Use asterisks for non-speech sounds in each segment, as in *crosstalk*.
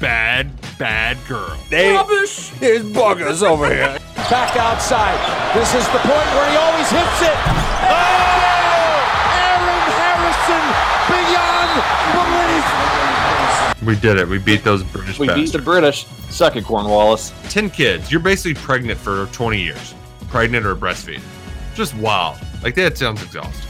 Bad, bad girl. Rubbish! There's buggers over here. Back outside. This is the point where he always hits it. Oh! Aaron Harrison beyond belief. We did it. We beat those British We beat the British. Suck it, Cornwallis. 10 kids. You're basically pregnant for 20 years. Pregnant or breastfeeding. Just wild. Like, that sounds exhausting.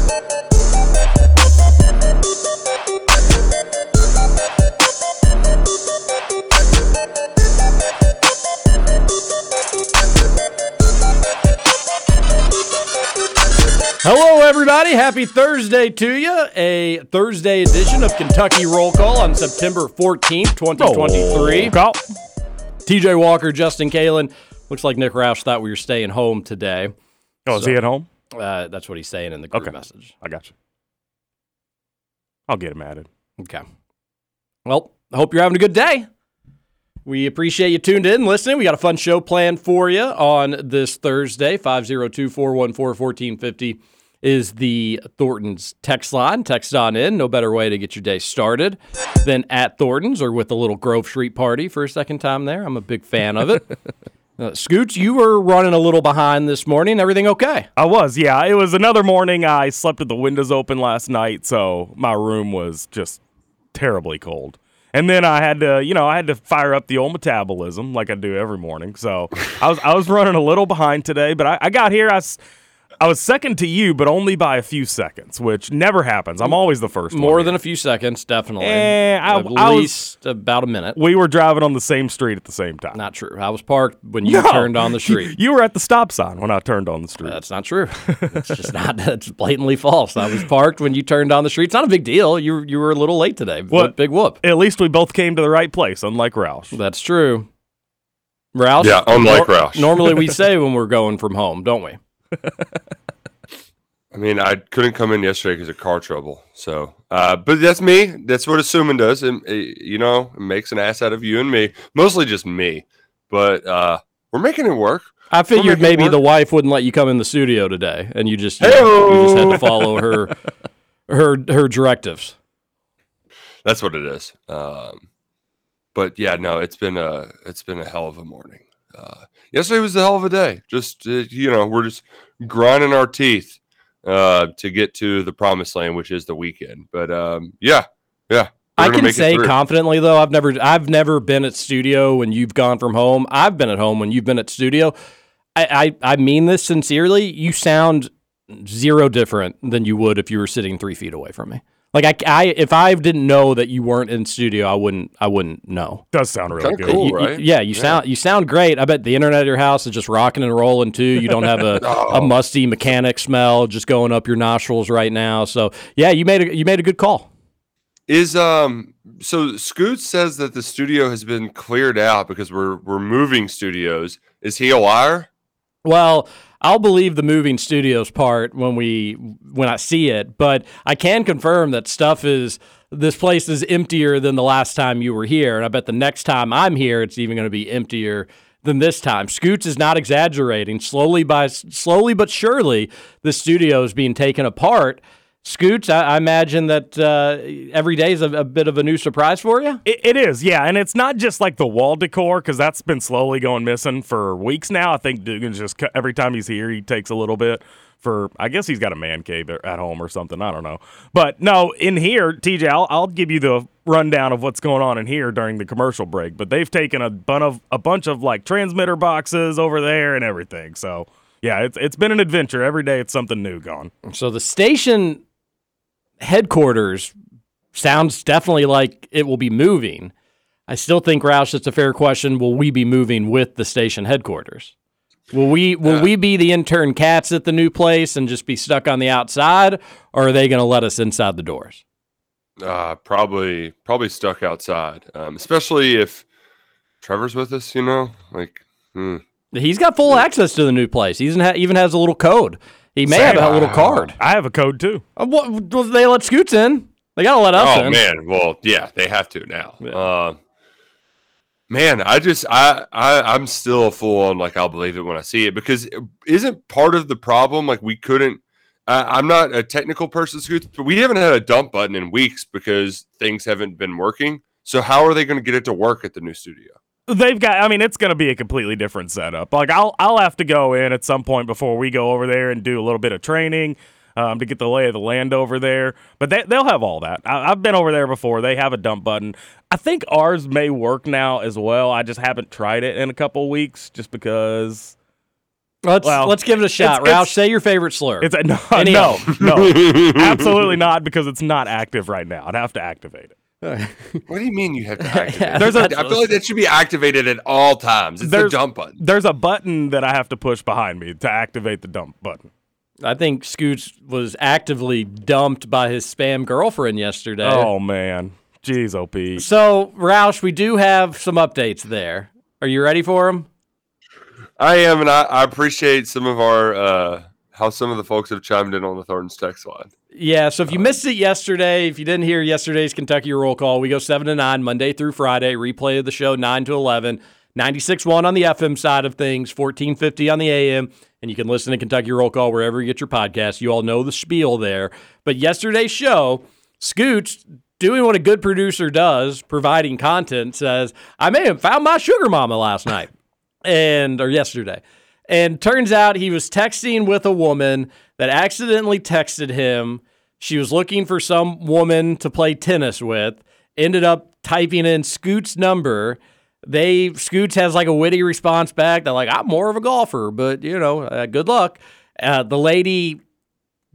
Hello, everybody. Happy Thursday to you. A Thursday edition of Kentucky Roll Call on September 14th, 2023. Call. TJ Walker, Justin Kalen. Looks like Nick Roush thought we were staying home today. Oh, is he at home? Uh, that's what he's saying in the group Okay. message. I got you. I'll get him added. Okay. Well, I hope you're having a good day. We appreciate you tuned in, and listening. We got a fun show planned for you on this Thursday. 502 414 1450 is the Thornton's text line. Text on in. No better way to get your day started than at Thornton's or with the little Grove Street party for a second time there. I'm a big fan of it. *laughs* uh, Scoots, you were running a little behind this morning. Everything okay? I was, yeah. It was another morning. I slept with the windows open last night, so my room was just terribly cold. And then I had to, you know, I had to fire up the old metabolism like I do every morning. So I was, I was running a little behind today, but I, I got here. I, I was second to you, but only by a few seconds, which never happens. I'm always the first. More one than a few seconds, definitely. Eh, I- At I was- least about a minute. We were driving on the same street at the same time. Not true. I was parked when you No. turned on the *laughs* street. You were at the stop sign when I turned on the street. That's not true. *laughs* It's just not. That's blatantly false. I was parked when you turned on the street. It's not a big deal. You you were a little late today. What? But big whoop. At least we both came to the right place, unlike Roush. That's true. Roush. Yeah, unlike Roush. Normally we *laughs* say when we're going from home, don't we? I mean, I couldn't come in yesterday because of car trouble. So, uh, but that's me. That's what assuming does. It, it- you know, it makes an ass out of you and me. Mostly just me. But uh, we're making it work. I figured maybe the wife wouldn't let you come in the studio today, and you just you, you just had to follow her *laughs* her her directives. That's what it is. Um, but yeah, no, it's been a it's been a hell of a morning. Uh, yesterday was a hell of a day. Just uh, you know, we're just grinding our teeth uh, to get to the promised land, which is the weekend. But um, yeah, yeah, I can say confidently though, I've never I've never been at studio when you've gone from home. I've been at home when you've been at studio. I, I, I mean this sincerely. You sound zero different than you would if you were sitting three feet away from me. Like I, I if I didn't know that you weren't in studio, I wouldn't I wouldn't know. Does sound really Kinda good. cool. You- you- right? yeah, you sound you sound great. I bet the internet at your house is just rocking and rolling too. You don't have a, Oh. *laughs* a musty mechanic smell just going up your nostrils right now. So yeah, you made a you made a good call. Is um so Scoot says that the studio has been cleared out because we're we're moving studios. Is he a liar? Well, I'll believe the moving studios part when we when I see it, but I can confirm that stuff is this place is emptier than the last time you were here, and I bet the next time I'm here, it's even going to be emptier than this time. Scoots is not exaggerating. Slowly by slowly but surely, the studio is being taken apart. Scoots, I, I imagine that uh, every day is a, a bit of a new surprise for you. It, it is, yeah, and it's not just like the wall decor because that's been slowly going missing for weeks now. I think Dugan's just every time he's here, he takes a little bit for. I guess he's got a man cave at home or something. I don't know, but no, in here, TJ, I'll, I'll give you the rundown of what's going on in here during the commercial break. But they've taken a bunch of a bunch of like transmitter boxes over there and everything. So yeah, it's it's been an adventure. Every day it's something new going. So the station headquarters sounds definitely like it will be moving. I still think Roush, it's a fair question. Will we be moving with the station headquarters? Will we will we be the intern cats at the new place and just be stuck on the outside, or are they going to let us inside the doors? Uh, probably probably stuck outside, um, especially if Trevor's with us. You know, like hmm. He's got full access to the new place. He even, ha- even has a little code. He may have a little card. I have a code too. Uh, what, well, they let Scoots in. They got to let us Oh in. man, well, yeah, they have to now. Uh, man, I just I, I I'm still full on like I'll believe it when I see it because isn't part of the problem like we couldn't. I, I'm not a technical person, Scoots, but we haven't had a dump button in weeks because things haven't been working. So how are they going to get it to work at the new studio? They've got. I mean, it's going to be a completely different setup. Like I'll I'll have to go in at some point before we go over there and do a little bit of training um, to get the lay of the land over there. But they they'll have all that. I, I've been over there before. They have a dump button. I think ours may work now as well. I just haven't tried it in a couple weeks, just because. Let's Well, let's give it a shot. it's- Roush, it's- say your favorite slur. It's a, *laughs* no, Any no, no, *laughs* absolutely not because it's not active right now. I'd have to activate it. What do you mean you have to *laughs* activate? There's a- I feel like that should be activated at all times. It's There's the dump button. There's a button that I have to push behind me to activate the dump button. I think Scooch was actively dumped by his spam girlfriend yesterday. Oh man, jeez, op. So, Roush, we do have some updates there. Are you ready for them? I am, and I, I appreciate some of our uh, how some of the folks have chimed in on the Thornton's text line. Yeah, so if you missed it yesterday, if you didn't hear yesterday's Kentucky roll call, we go 7 to 9 Monday through Friday, replay of the show 9 to 11, 96.1 on the FM side of things, 1450 on the AM, and you can listen to Kentucky roll call wherever you get your podcast. You all know the spiel there. But yesterday's show, Scooch doing what a good producer does, providing content, says, I may have found my sugar mama last night and or yesterday. And turns out he was texting with a woman that accidentally texted him. She was looking for some woman to play tennis with. Ended up typing in Scoot's number. They Scoots has like a witty response back. They're like, "I'm more of a golfer, but you know, uh, good luck." Uh, the lady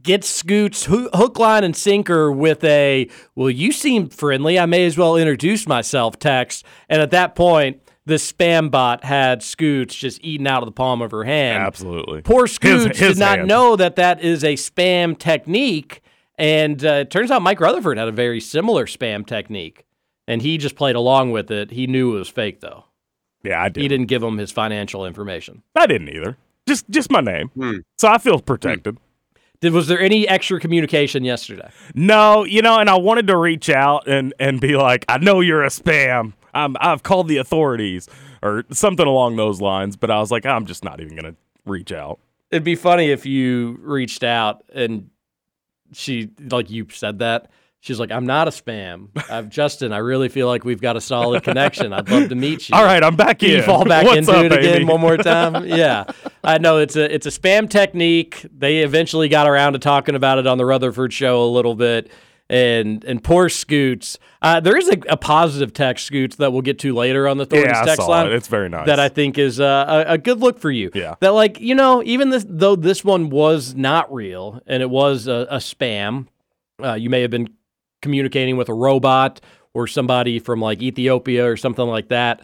gets Scoots hoo- hook, line, and sinker with a, well, you seem friendly. I may as well introduce myself text. And at that point, the spam bot had Scoots just eaten out of the palm of her hand. Absolutely. Poor Scoots his did not hand. know that that is a spam technique. And uh, it turns out Mike Rutherford had a very similar spam technique. And he just played along with it. He knew it was fake, though. Yeah, I did. He didn't give him his financial information. I didn't either. Just just my name. Hmm. So I feel protected. Did was there any extra communication yesterday? No, you know, and I wanted to reach out and and be like, I know you're a spam. I'm I've called the authorities or something along those lines, but I was like, I'm just not even gonna reach out. It'd be funny if you reached out and she like you said that. She's like, I'm not a spam. I've Justin, I really feel like we've got a solid connection. I'd love to meet you. *laughs* All right, I'm back Can you in. fall back What's into up, it again one more *laughs* time? yeah. I know it's a it's a spam technique. They eventually got around to talking about it on the Rutherford show a little bit. And and poor Scoots. Uh, there is a, a positive text, Scoots, that we'll get to later on the Thornton's Yeah, text line. it. It's very nice. That I think is uh, a, a good look for you. Yeah. That like you know even this though this one was not real and it was a, a spam. Uh, you may have been communicating with a robot or somebody from like Ethiopia or something like that.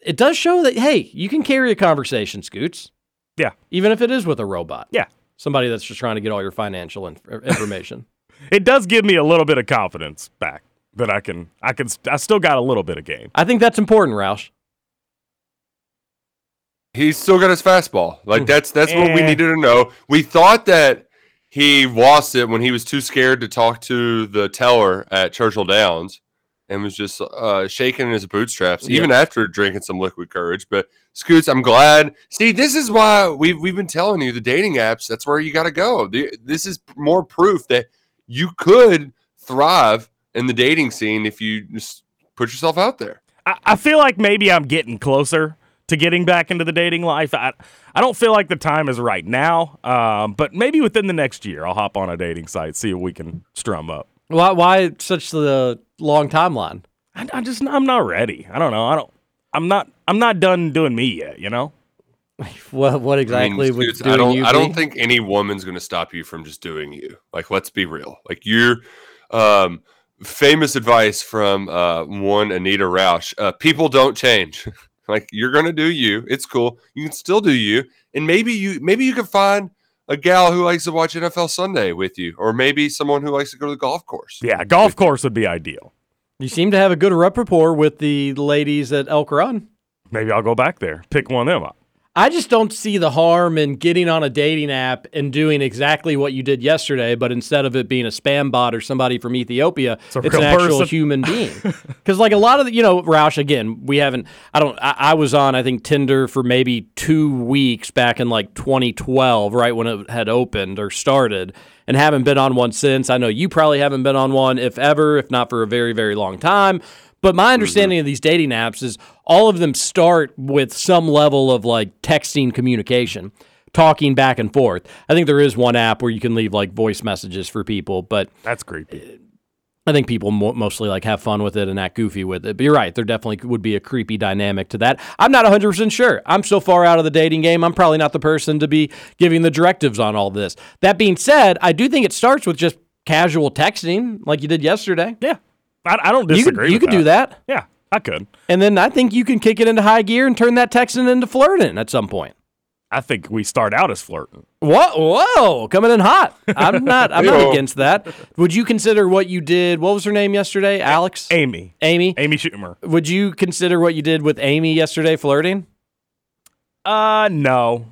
It does show that hey, you can carry a conversation, Scoots. Yeah. Even if it is with a robot. Yeah. Somebody that's just trying to get all your financial inf- information. It does give me a little bit of confidence back that I can I can I still got a little bit of game. I think that's important, Roush. He's still got his fastball. Like that's that's what we Eh. needed to know. We thought that he lost it when he was too scared to talk to the teller at Churchill Downs and was just uh, shaking his bootstraps, Yep. even after drinking some liquid courage. But Scoots, I'm glad. See, this is why we've we've been telling you the dating apps. That's where you got to go. The- This is more proof that you could thrive in the dating scene if you just put yourself out there. I, I feel like maybe I'm getting closer to getting back into the dating life. I I don't feel like the time is right now, um, but maybe within the next year I'll hop on a dating site see if we can strum up. Why why such the long timeline? I, I just I'm not ready. I don't know. I don't. I'm not. I'm not done doing me yet. You know. *laughs* What what I mean, exactly would Scoots, I don't. you I don't be? think any woman's going to stop you from just doing you. Like, let's be real. Like, you're um, famous advice from uh, one Anita Roush. Uh, people don't change. *laughs* like, you're going to do you. It's cool. You can still do you, and maybe you maybe you can find a gal who likes to watch NFL Sunday with you, or maybe someone who likes to go to the golf course. Yeah, golf course would be ideal. You seem to have a good rapport with the ladies at Elk Run. Maybe I'll go back there, pick one of them up. I just don't see the harm in getting on a dating app and doing exactly what you did yesterday, but instead of it being a spam bot or somebody from Ethiopia, a it's an actual person. human *laughs* being. Because like a lot of the, you know, Roush, again, we haven't. I don't. I, I was on I think Tinder for maybe two weeks back in like 2012, right when it had opened or started, and haven't been on one since. I know you probably haven't been on one, if ever, if not for a very very long time. But my mm-hmm. understanding of these dating apps is all of them start with some level of like texting communication, talking back and forth. I think there is one app where you can leave like voice messages for people, but That's creepy. Uh, I think people mo- mostly like have fun with it and act goofy with it. But you're right, there definitely would be a creepy dynamic to that. I'm not 100% sure. I'm so far out of the dating game, I'm probably not the person to be giving the directives on all this. That being said, I do think it starts with just casual texting like you did yesterday. Yeah, I, I don't You could, disagree. you with could do that. Yeah, I could. And then I think you can kick it into high gear and turn that texting into flirting at some point. I think we start out as flirting. Whoa, whoa, coming in hot. I'm not I'm not against that. Would you consider what you did? What was her name yesterday? Alex? Amy, Amy? Amy Schumer. Would you consider what you did with Amy yesterday flirting? Uh, no,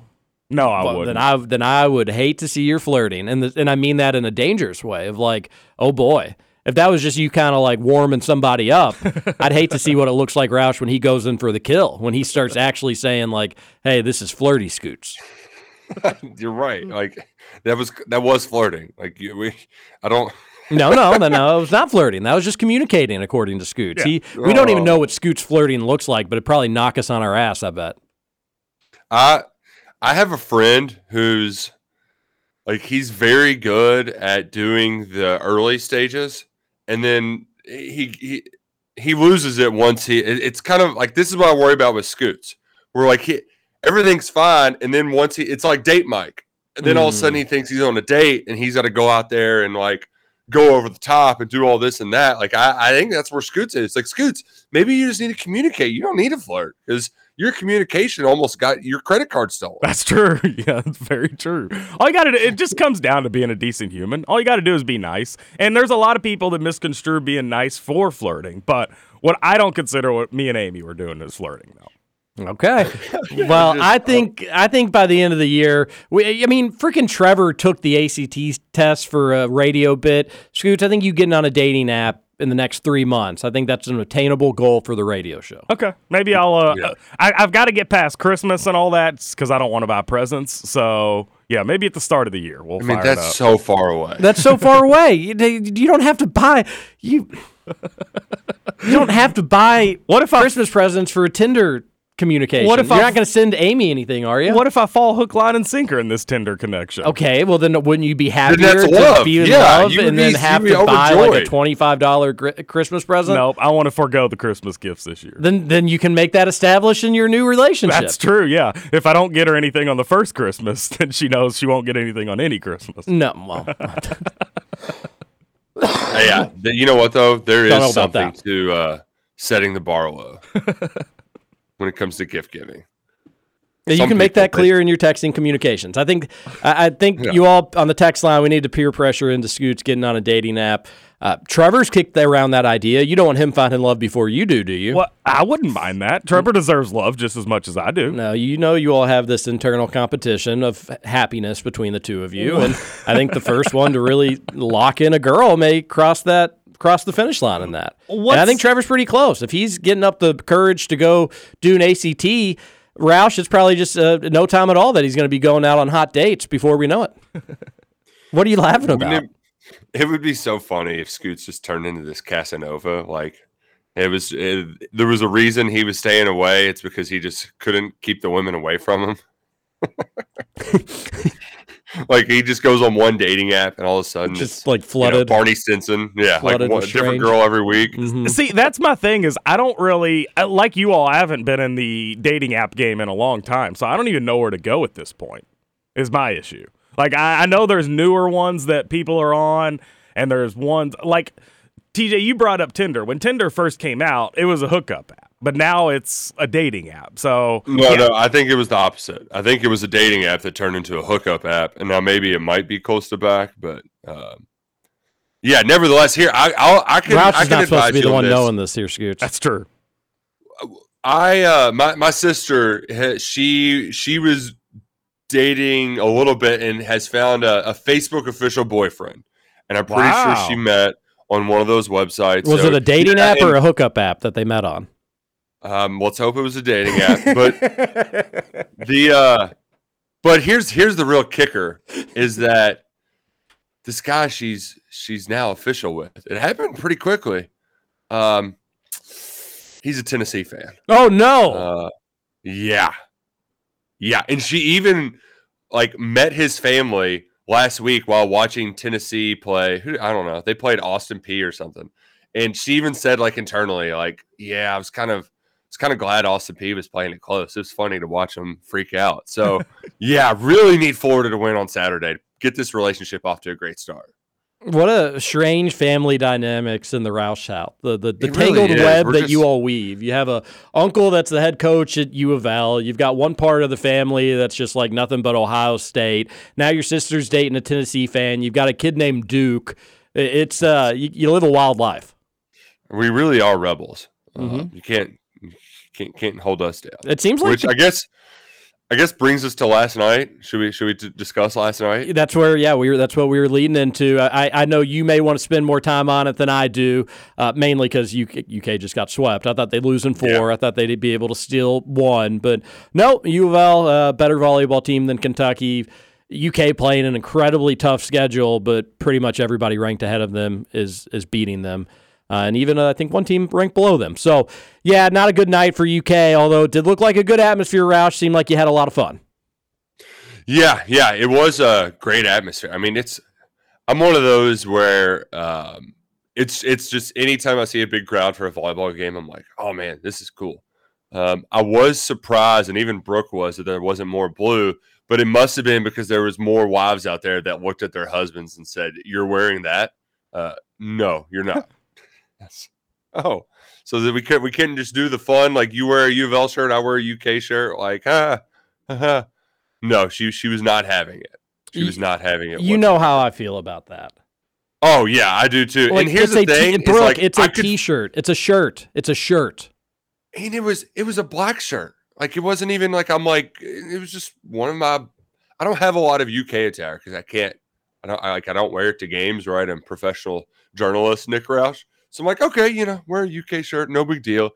no, I Well, wouldn't. then I then I would hate to see your flirting, and the, and I mean that in a dangerous way of like, oh boy, if that was just you kind of like warming somebody up, *laughs* I'd hate to see what it looks like Roush when he goes in for the kill, when he starts actually saying like, hey, this is flirty scoots. *laughs* You're right. Like that was that was flirting. Like you, we, I don't. *laughs* No, no, no, no. It was not flirting. That was just communicating, according to Scoots. He, we don't even Oh. know what Scoots flirting looks like, but it probably knock us on our ass. I bet. I I have a friend who's like he's very good at doing the early stages, and then he he he loses it once he. it- It's kind of like this is what I worry about with Scoots, where like he everything's fine, and then once he it's like date Mike, and then all of a sudden he mm. thinks he's on a date, and he's got to go out there and like go over the top and do all this and that. Like I, I think that's where Scoots is. Like Scoots, maybe you just need to communicate. You don't need to flirt because your communication almost got your credit card stolen. That's true. *laughs* Yeah, that's very true. All you got to do, it just comes down to being a decent human. All you got to do is be nice. And there's a lot of people that misconstrue being nice for flirting. But what I don't consider what me and Amy were doing is flirting, though. Okay. *laughs* *laughs* Well, I think I think by the end of the year, we, I mean, freaking Trevor took the ACT test for a radio bit. Scoots, I think you getting on a dating app in the next three months. I think that's an attainable goal for the radio show. Okay, maybe I'll. Uh, Yeah. I, I've got to get past Christmas and all that because I don't want to buy presents. So yeah, maybe at the start of the year we'll I mean, fire it up. that's so far away. That's so far *laughs* away. You, you don't have to buy you. You don't have to buy What if I- Christmas presents for a Tinder communication? What if you're I- not going to send Amy anything, are you? What if I fall hook, line, and sinker in this Tinder connection? Okay, well then wouldn't you be happier that's to love. be in Yeah, love you would and then be- have you'd be to buy like a overjoyed. twenty-five dollar gr- Christmas present? Nope, I want to forego the Christmas gifts this year. Then then you can make that established in your new relationship. That's true, yeah. If I don't get her anything on the first Christmas, *laughs* then she knows she won't get anything on any Christmas. No, well, *laughs* Hey, yeah, th- you know what though? There Don't know is about something that. to uh, setting the bar low *laughs* when it comes to gift giving. you Some can make that but- clear in your texting communications. I think I, I think Yeah. you all on the text line. We need to peer pressure into Scoots getting on a dating app. Uh, Trevor's kicked around that idea. You don't want him finding love before you do, do you? Well, I wouldn't mind that. Trevor deserves love just as much as I do. No, you know you all have this internal competition of happiness between the two of you, and I think the first one to really lock in a girl may cross that cross the finish line in that. And I think Trevor's pretty close. If he's getting up the courage to go do an ACT, Roush, it's probably just uh, no time at all that he's going to be going out on hot dates before we know it. *laughs* what are you laughing Wouldn't about? It, it would be so funny if Scoots just turned into this Casanova. Like it was, it, there was a reason he was staying away. It's because he just couldn't keep the women away from him. *laughs* *laughs* like he just goes on one dating app and all of a sudden Just it's, like you know, flooded. Barney Stinson, yeah, Flooded like one, with different girl every week. Mhm. See, that's my thing is I don't really I- like you all. I haven't been in the dating app game in a long time, so I don't even know where to go at this point. Is my issue. Like I, I know there's newer ones that people are on, and there's ones like TJ. You brought up Tinder. When Tinder first came out, it was a hookup app, but now it's a dating app. So No, yeah, no, I think it was the opposite. I think it was a dating app that turned into a hookup app, and now maybe it might be close to back, but um, yeah. Nevertheless, here I I'll, I can Roush I can not supposed to be the one this. knowing this here, Scooch. that's true. I uh my my sister she she was dating a little bit and has found a, a Facebook official boyfriend, and I'm pretty Wow. sure she met on one of those websites. Was So, it a dating yeah, app or a hookup app that they met on? Um, let's hope it was a dating app, but *laughs* the uh, but here's here's the real kicker is that this guy she's she's now official with. It happened pretty quickly. Um, he's a Tennessee fan. Oh no! Uh, yeah, yeah, and she even like met his family last week while watching Tennessee play. Who I don't know. They played Austin Peay or something, and she even said like internally, like, "Yeah, I was kind of." I was kind of glad Austin Peay was playing it close. It was funny to watch him freak out. So, *laughs* yeah, really need Florida to win on Saturday. Get this relationship off to a great start. What a strange family dynamics in the Roush house. The the, the It really tangled web We're that you all weave. You have a uncle that's the head coach at U of L. You've got one part of the family that's just like nothing but Ohio State. Now your sister's dating a Tennessee fan. You've got a kid named Duke. It's uh you, you live a wild life. We really are rebels. Uh, Mhm. you can't you can't can't hold us down. It seems like Which I guess I guess brings us to last night. Should we should we d- discuss last night? That's where, yeah, we were. That's what we were leading into. I, I know you may want to spend more time on it than I do, uh, mainly because UK, UK just got swept. I thought they'd lose in four. Yeah. I thought they'd be able to steal one, but no, U of L, uh, better volleyball team than Kentucky. UK playing an incredibly tough schedule, but pretty much everybody ranked ahead of them is is beating them. Uh, and even uh, I think one team ranked below them. So, yeah, not a good night for UK, although it did look like a good atmosphere. Roush seemed like you had a lot of fun. Yeah, yeah, it was a great atmosphere. I mean, it's I'm one of those where um, it's it's just anytime I see a big crowd for a volleyball game, I'm like, oh man, this is cool. Um, I was surprised, and even Brooke was that there wasn't more blue, but it must have been because there was more wives out there that looked at their husbands and said, "You're wearing that? Uh, no, you're not." Yes. Oh, so that we can we couldn't just do the fun like you wear a U of L shirt, I wear a UK shirt, like ah, ah. No, she she was not having it. She was not having it. You know how I feel about that. Oh yeah, I do too. Like, and here's the a t- thing, is, Brooke, like, it's a could- shirt It's a shirt. It's a shirt. and it was it was a black shirt. Like it wasn't even like I'm like it was just one of my. I don't have a lot of UK attire because I can't. I don't I, like I don't wear it to games. Right, I'm professional journalist, Nick Roush. So I'm like, okay, you know, wear a UK shirt, no big deal.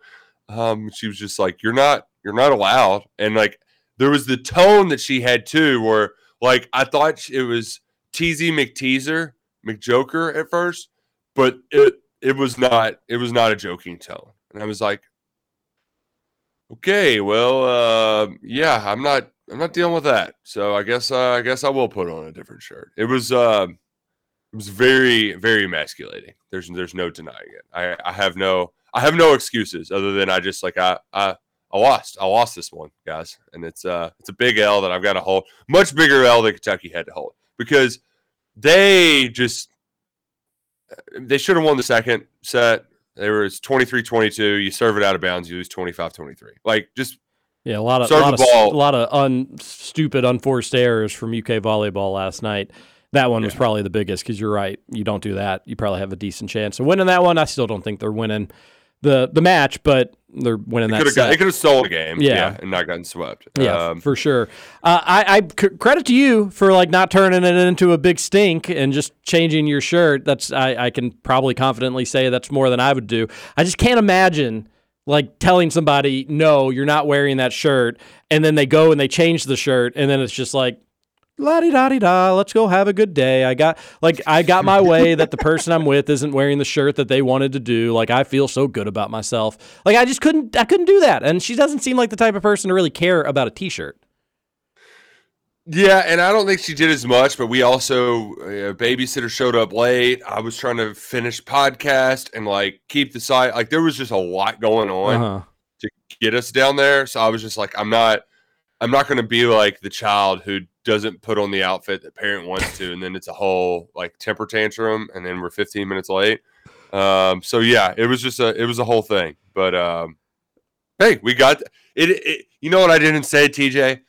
Um, she was just like, you're not, you're not allowed, and like there was the tone that she had too, where like I thought it was teasy McTeaser, McJoker at first, but it it was not, it was not a joking tone, and I was like, okay, well, uh, yeah, I'm not, I'm not dealing with that. So I guess, uh, I guess I will put on a different shirt. It was, uh, it was very, very emasculating. There's, there's no denying it. I, I have no, I have no excuses other than I just like I, I, I lost, I lost this one, guys, and it's, uh, it's a big L that I've got to hold, much bigger L than Kentucky had to hold because they just, they should have won the second set. They were it's 23-22. You serve it out of bounds, you lose 25-23. Like just Yeah, a lot of Serve lot the of ball. a lot of un, stupid unforced errors from UK volleyball last night. That one was probably the biggest because you're right. You don't do that, you probably have a decent chance of winning that one. I still don't think they're winning the the match, but they're winning they that. got, they could have stolen a game, Yeah. yeah. and not gotten swept. Yeah, Um, for sure. Uh, I, I c- credit to you for like not turning it into a big stink and just changing your shirt. That's I, I can probably confidently say that's more than I would do. I just can't imagine like telling somebody no, you're not wearing that shirt, and then they go and they change the shirt, and then it's just like. La di da di da. Let's go have a good day. I got like I got my way that the person I'm with isn't wearing the shirt that they wanted to do. Like I feel so good about myself. Like I just couldn't I couldn't do that. And she doesn't seem like the type of person to really care about a t-shirt. Yeah, and I don't think she did as much, but we also uh, babysitter showed up late. I was trying to finish podcast and like keep the site. Like there was just a lot going on Uh-huh. to get us down there. So I was just like, I'm not, I'm not going to be like the child who doesn't put on the outfit that parent wants to, and then it's a whole like temper tantrum, and then we're 15 minutes late. Um, so yeah, it was just a, it was a whole thing. But um, hey, we got it, it. You know what I didn't say, TJ?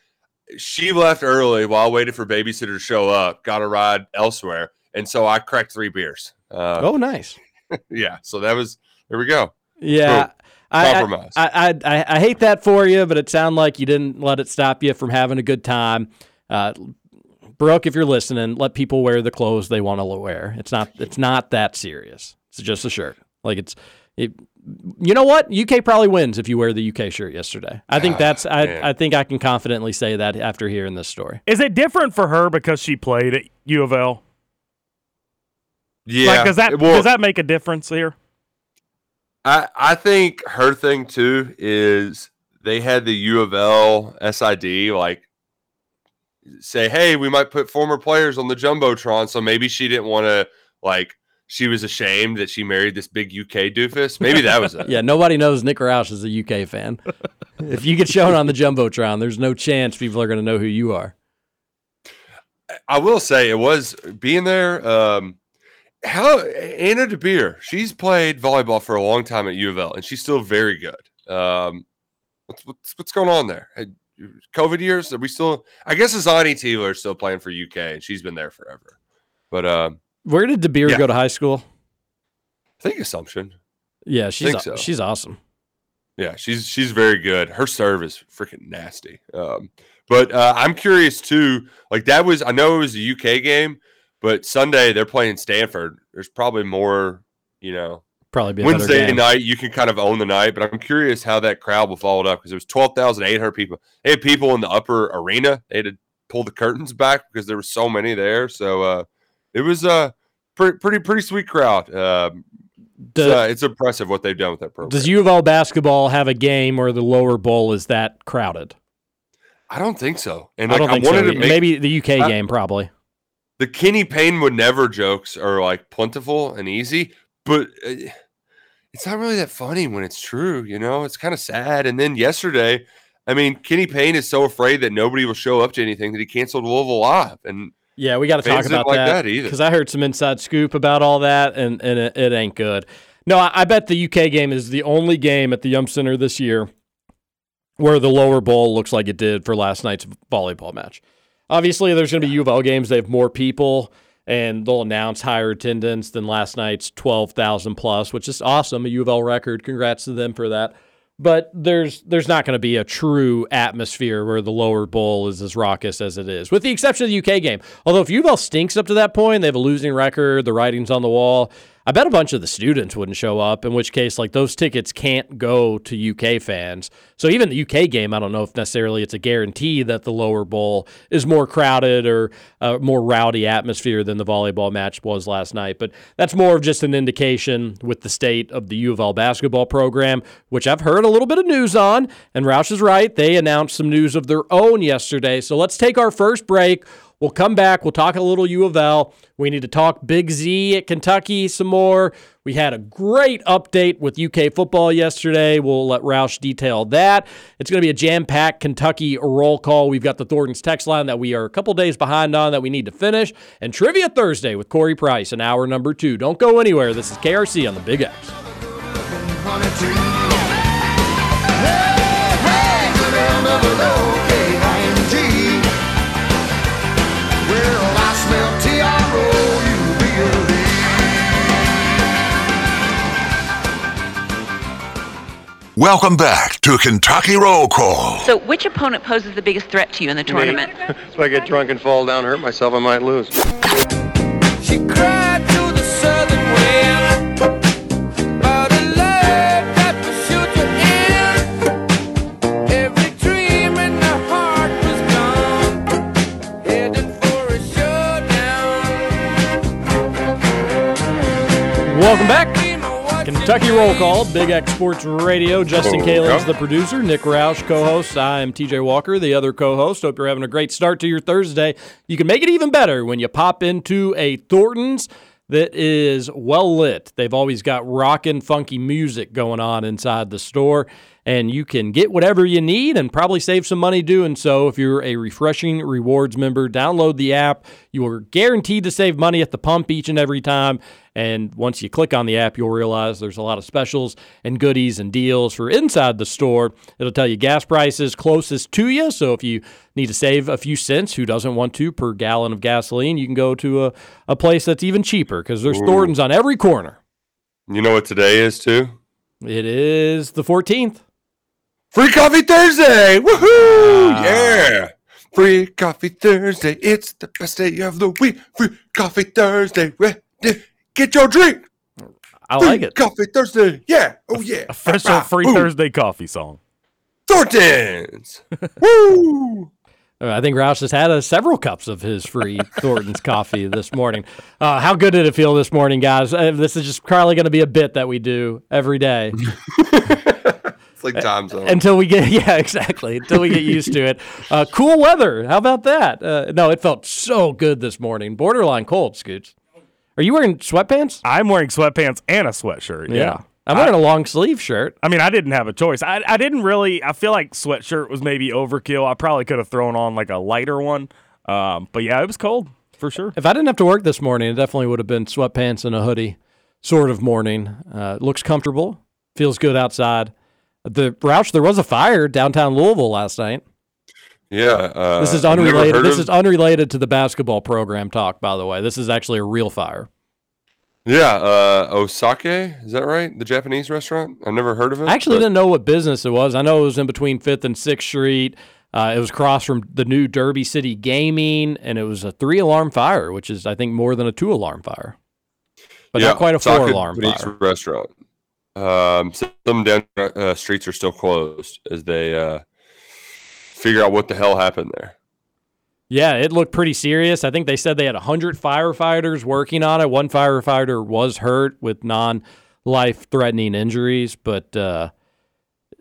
she left early while I waited for babysitter to show up, got a ride elsewhere. And so I cracked three beers. Uh, oh, nice. *laughs* yeah. So that was, there we go. Yeah. Boom. I, Compromise. I, I, I, I hate that for you, but it sounded like you didn't let it stop you from having a good time. Uh, Brooke, if you're listening, let people wear the clothes they want to wear. It's not it's not that serious. It's just a shirt. Like it's it, you know what? UK probably wins if you wear the UK shirt yesterday. I think Ah, that's I, man. I think I can confidently say that after hearing this story. Is it different for her because she played at U of L? Yeah. Like, does that well, does that make a difference here? I, I think her thing too is they had the U of L SID like say, hey, we might put former players on the jumbotron. So maybe she didn't want to like she was ashamed that she married this big UK doofus. Maybe that was *laughs* it. Yeah, nobody knows Nick Roush is a UK fan. if you get shown on the jumbotron, there's no chance people are going to know who you are. I will say it was being there. Um, how Anna De Beer, she's played volleyball for a long time at U of L, and she's still very good. Um, what's, what's what's going on there? COVID years? Are we still? I guess Azhani Tealer is still playing for UK, and she's been there forever. But um, Where did De Beer Yeah. go to high school? I think Assumption. Yeah, she's Think so. she's awesome. Yeah, she's she's very good. Her serve is freaking nasty. Um, but uh, I'm curious too. Like that was I know it was a UK game, but Sunday they're playing Stanford. There's probably more, you know, Probably be Wednesday night you can kind of own the night. But I'm curious how that crowd will follow it up because there was 12,800 people. They had people in the upper arena. They had to pull the curtains back because there were so many there. So uh, it was a pretty pretty pretty sweet crowd. Does- it's, uh, it's impressive what they've done with that program. Does U of L basketball have a game where the lower bowl is that crowded? I don't think so. And I don't think wanted so. to make Maybe the UK I- game, probably. the Kenny Payne would never jokes are like plentiful and easy, but uh, it's not really that funny when it's true. You know, it's kind of sad. And then yesterday, I mean, Kenny Payne is so afraid that nobody will show up to anything that he canceled Louisville Live. And Yeah, we got to talk about like that because I heard some inside scoop about all that, and and it, it ain't good. No, I, I bet the UK game is the only game at the Yum Center this year where the lower bowl looks like it did for last night's volleyball match. Obviously, there's going to be U of L games; they have more people, and they'll announce higher attendance than last night's twelve thousand plus, which is awesome. A U of L record. Congrats to them for that. But there's there's not going to be a true atmosphere where the lower bowl is as raucous as it is, with the exception of the UK game. Although if U of L stinks up to that point, they have a losing record, the writing's on the wall. I bet a bunch of the students wouldn't show up, in which case, like those tickets can't go to UK fans. So even the UK game, I don't know if necessarily it's a guarantee that the lower bowl is more crowded or a more rowdy atmosphere than the volleyball match was last night. But that's more of just an indication with the state of the U of L basketball program, which I've heard a little bit of news on. And Roush is right; they announced some news of their own yesterday. So let's take our first break. We'll come back. We'll talk a little U of L. We need to talk Big Z at Kentucky some more. We had a great update with UK football yesterday. We'll let Roush detail that. It's going to be a jam packed Kentucky roll call. We've got the Thornton's text line that we are a couple days behind on that we need to finish. And Trivia Thursday with Corey Price in hour number two. Don't go anywhere. This is KRC on the Big X. Welcome back to Kentucky Roll Call. So, which opponent poses the biggest threat to you in the tournament? If I get drunk and fall down, hurt myself, I might lose. She cried to the southern wind about a love that will shoot you in. Every dream in the heart was gone, headed for a showdown. Welcome back. Kentucky Roll Call, Big X Sports Radio. Justin Oh, Kalin's the producer. Nick Roush, co-host. I am TJ Walker, the other co-host. Hope you're having a great start to your Thursday. You can make it even better when you pop into a Thornton's that is well lit. They've always got rockin' funky music going on inside the store, and you can get whatever you need and probably save some money doing so if you're a refreshing rewards member. Download the app. You are guaranteed to save money at the pump each and every time. And once you click on the app, you'll realize there's a lot of specials and goodies and deals for inside the store. It'll tell you gas prices closest to you. So if you need to save a few cents, who doesn't want to per gallon of gasoline, you can go to a, a place that's even cheaper because there's Ooh. Thorntons on every corner. You know what today is too? It is the 14th. Free Coffee Thursday! Woohoo! Yeah! Free Coffee Thursday. It's the best day of the week. Free Coffee Thursday. Ready? Get your drink. I Free like it. Coffee Thursday. Yeah. Oh yeah. A Official Rah, free ooh. Thursday coffee song. Thorntons. *laughs* Woo! I think Roush has had uh, several cups of his free *laughs* Thornton's coffee this morning. Uh, how good did it feel this morning, guys? Uh, this is just probably going to be a bit that we do every day It's *laughs* like time zone. until we get, *laughs* yeah, exactly, until we get used to it. Uh, cool weather. How about that? Uh, no, it felt so good this morning. Borderline cold, Scoots. Are you wearing sweatpants? I'm wearing sweatpants and a sweatshirt. Yeah. I'm wearing a long sleeve shirt. I mean, I didn't have a choice. I, I didn't really. I feel like sweatshirt was maybe overkill. I probably could have thrown on like a lighter one. Um, but yeah, it was cold for sure. If I didn't have to work this morning, it definitely would have been sweatpants and a hoodie sort of morning. Uh, looks comfortable, feels good outside. The Roush, there was a fire downtown Louisville last night. yeah. Uh, This is unrelated. This of- is unrelated to the basketball program talk, by the way. This is actually a real fire. Yeah. Uh, Osake. Is that right? The Japanese restaurant. I've never heard of it. I actually but- didn't know what business it was. I know it was in between Fifth and Sixth Street. Uh, it was across from the new Derby City Gaming, and it was a three-alarm fire, which is, I think, more than a two-alarm fire, but yeah, not quite a four-alarm fire. restaurant. Um, some down uh, streets are still closed as they uh, figure out what the hell happened there. Yeah, it looked pretty serious. I think they said they had 100 firefighters working on it. One firefighter was hurt with non life threatening injuries, but uh,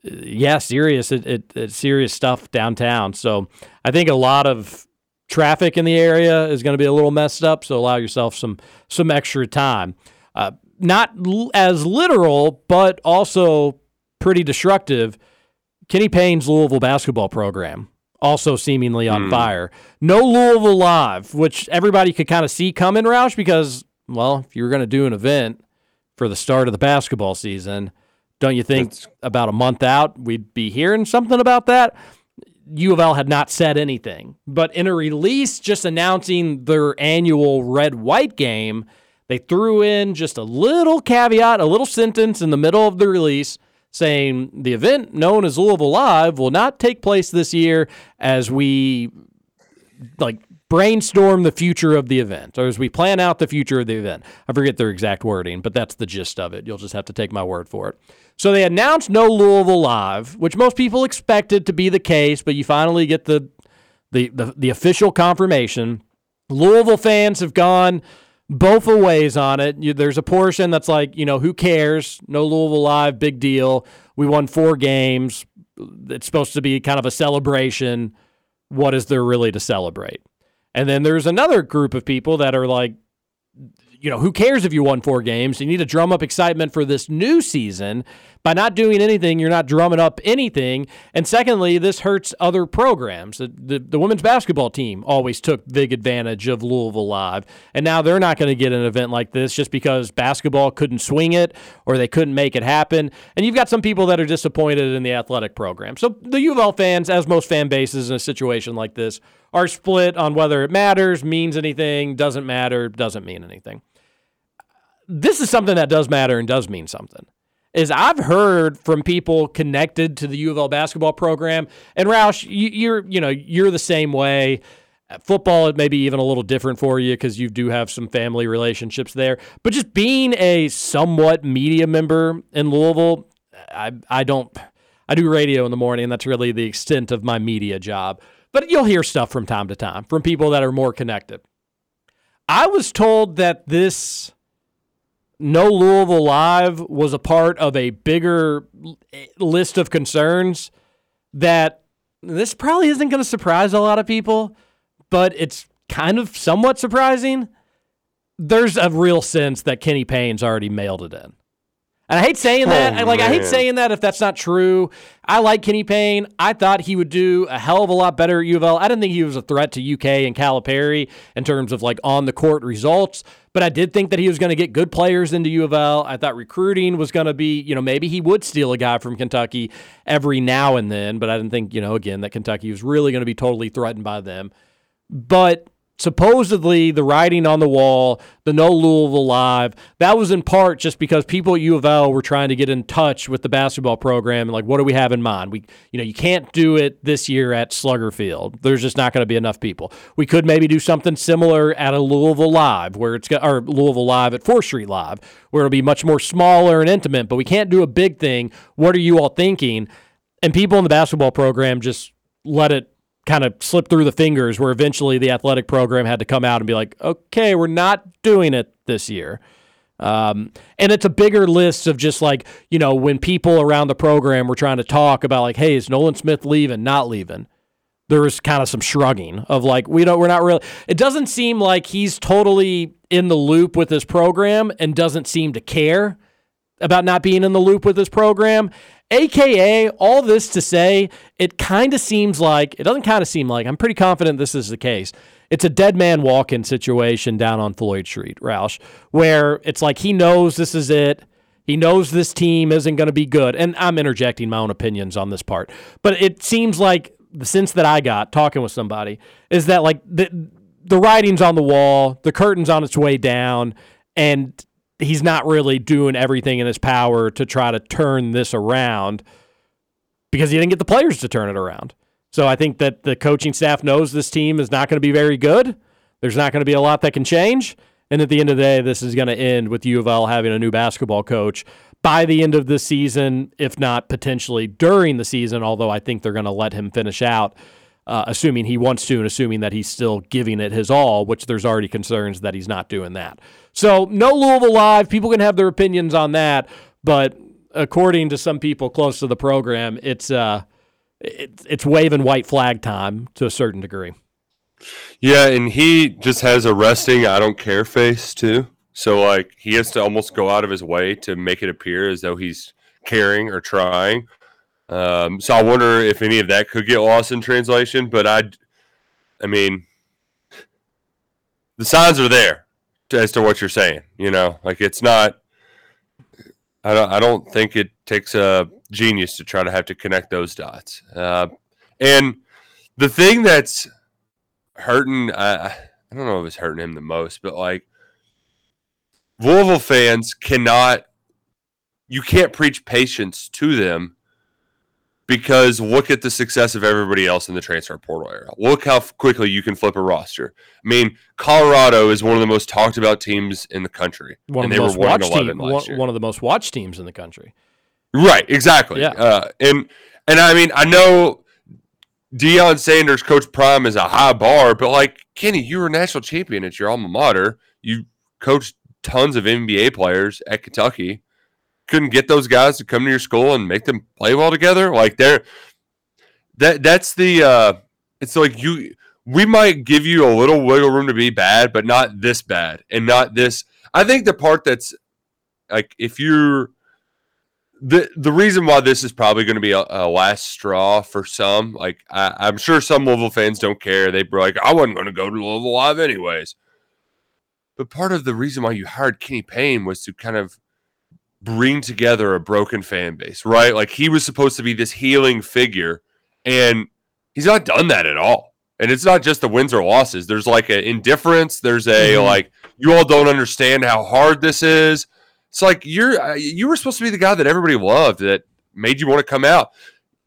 yeah, serious. It, it, serious stuff downtown. So I think a lot of traffic in the area is going to be a little messed up. So allow yourself some some extra time. Uh, not l- as literal, but also pretty destructive. Kenny Payne's Louisville basketball program also seemingly on Hmm. fire. No Louisville live, which everybody could kind of see coming, Roush, because well, if you were going to do an event for the start of the basketball season, don't you think about a month out we'd be hearing something about that? U of L had not said anything, but in a release just announcing their annual red white game, they threw in just a little caveat, a little sentence in the middle of the release saying the event known as Louisville Live will not take place this year as we like brainstorm the future of the event or as we plan out the future of the event. I forget their exact wording, but that's the gist of it. You'll just have to take my word for it. So they announced no Louisville Live, which most people expected to be the case, but you finally get the the the, the official confirmation. Louisville fans have gone both ways on it. You, there's a portion that's like, you know, who cares? No Louisville Live, big deal. We won four games. It's supposed to be kind of a celebration. What is there really to celebrate? And then there's another group of people that are like, you know, who cares if you won four games? You need to drum up excitement for this new season. By not doing anything, you're not drumming up anything. And secondly, this hurts other programs. The, the, the women's basketball team always took big advantage of Louisville Live. And now they're not going to get an event like this just because basketball couldn't swing it or they couldn't make it happen. And you've got some people that are disappointed in the athletic program. So the U of L fans, as most fan bases in a situation like this, are split on whether it matters, means anything, doesn't matter, doesn't mean anything this is something that does matter and does mean something. Is I've heard from people connected to the U of L basketball program, and Roush, you, you're you know you're the same way. Football, it may be even a little different for you because you do have some family relationships there. But just being a somewhat media member in Louisville, I I don't I do radio in the morning, that's really the extent of my media job. But you'll hear stuff from time to time from people that are more connected. I was told that this no Louisville Live was a part of a bigger list of concerns that this probably isn't going to surprise a lot of people, but it's kind of somewhat surprising. There's a real sense that Kenny Payne's already mailed it in. And I hate saying that. Oh, like I hate saying that if that's not true. I like Kenny Payne. I thought he would do a hell of a lot better at U of L. I didn't think he was a threat to UK and Calipari in terms of like on the court results, but I did think that he was going to get good players into U of L. I thought recruiting was going to be, you know, maybe he would steal a guy from Kentucky every now and then, but I didn't think, you know, again that Kentucky was really going to be totally threatened by them. But supposedly the writing on the wall, the no Louisville live, that was in part just because people at U of L were trying to get in touch with the basketball program and like, what do we have in mind? We, you know, you can't do it this year at Slugger Field. There's just not going to be enough people. We could maybe do something similar at a Louisville live where it's got, or Louisville live at Fourth Street live where it'll be much more smaller and intimate, but we can't do a big thing. What are you all thinking? And people in the basketball program just let it kind of slip through the fingers where eventually the athletic program had to come out and be like, okay, we're not doing it this year. Um, and it's a bigger list of just like, you know, when people around the program were trying to talk about like, hey, is Nolan Smith leaving, not leaving? There was kind of some shrugging of like, we don't, we're not really, it doesn't seem like he's totally in the loop with this program and doesn't seem to care about not being in the loop with this program. AKA, all this to say, it kind of seems like, it doesn't kind of seem like, I'm pretty confident this is the case. It's a dead man walking situation down on Floyd Street, Roush, where it's like he knows this is it. He knows this team isn't going to be good. And I'm interjecting my own opinions on this part. But it seems like the sense that I got talking with somebody is that like the the writing's on the wall, the curtain's on its way down, and he's not really doing everything in his power to try to turn this around because he didn't get the players to turn it around. So I think that the coaching staff knows this team is not going to be very good. There's not going to be a lot that can change. And at the end of the day, this is going to end with U of L having a new basketball coach by the end of the season, if not potentially during the season, although I think they're going to let him finish out, uh, assuming he wants to and assuming that he's still giving it his all, which there's already concerns that he's not doing that. So, no Louisville Live. People can have their opinions on that, but according to some people close to the program, it's uh, it's it's waving white flag time to a certain degree. Yeah, and he just has a resting I don't care face too. So like he has to almost go out of his way to make it appear as though he's caring or trying. Um, so I wonder if any of that could get lost in translation. But I, I mean, the signs are there as to what you're saying. You know, like it's not. I don't. I don't think it takes a genius to try to have to connect those dots. Uh, and the thing that's hurting, I, I don't know if it's hurting him the most, but like Louisville fans cannot. You can't preach patience to them because look at the success of everybody else in the transfer portal era. Look how quickly you can flip a roster. I mean, Colorado is one of the most talked about teams in the country, One and of they the were most one watched team, one, one of the most watched teams in the country. Right, exactly. Yeah. Uh, and and I mean, I know Deion Sanders, Coach Prime, is a high bar, but like Kenny, you were a national champion at your alma mater. You coached tons of NBA players at Kentucky. Couldn't get those guys to come to your school and make them play well together. Like they're that that's the uh it's like you we might give you a little wiggle room to be bad, but not this bad and not this. I think the part that's like if you're the the reason why this is probably going to be a, a last straw for some, like I, I'm sure some Louisville fans don't care. They were like, I wasn't going to go to Louisville Live anyways. But part of the reason why you hired Kenny Payne was to kind of bring together a broken fan base, right? Like he was supposed to be this healing figure, and he's not done that at all. And it's not just the wins or losses. There's like an indifference. There's a Mhm. like you all don't understand how hard this is. It's like you're uh, you were supposed to be the guy that everybody loved that made you want to come out,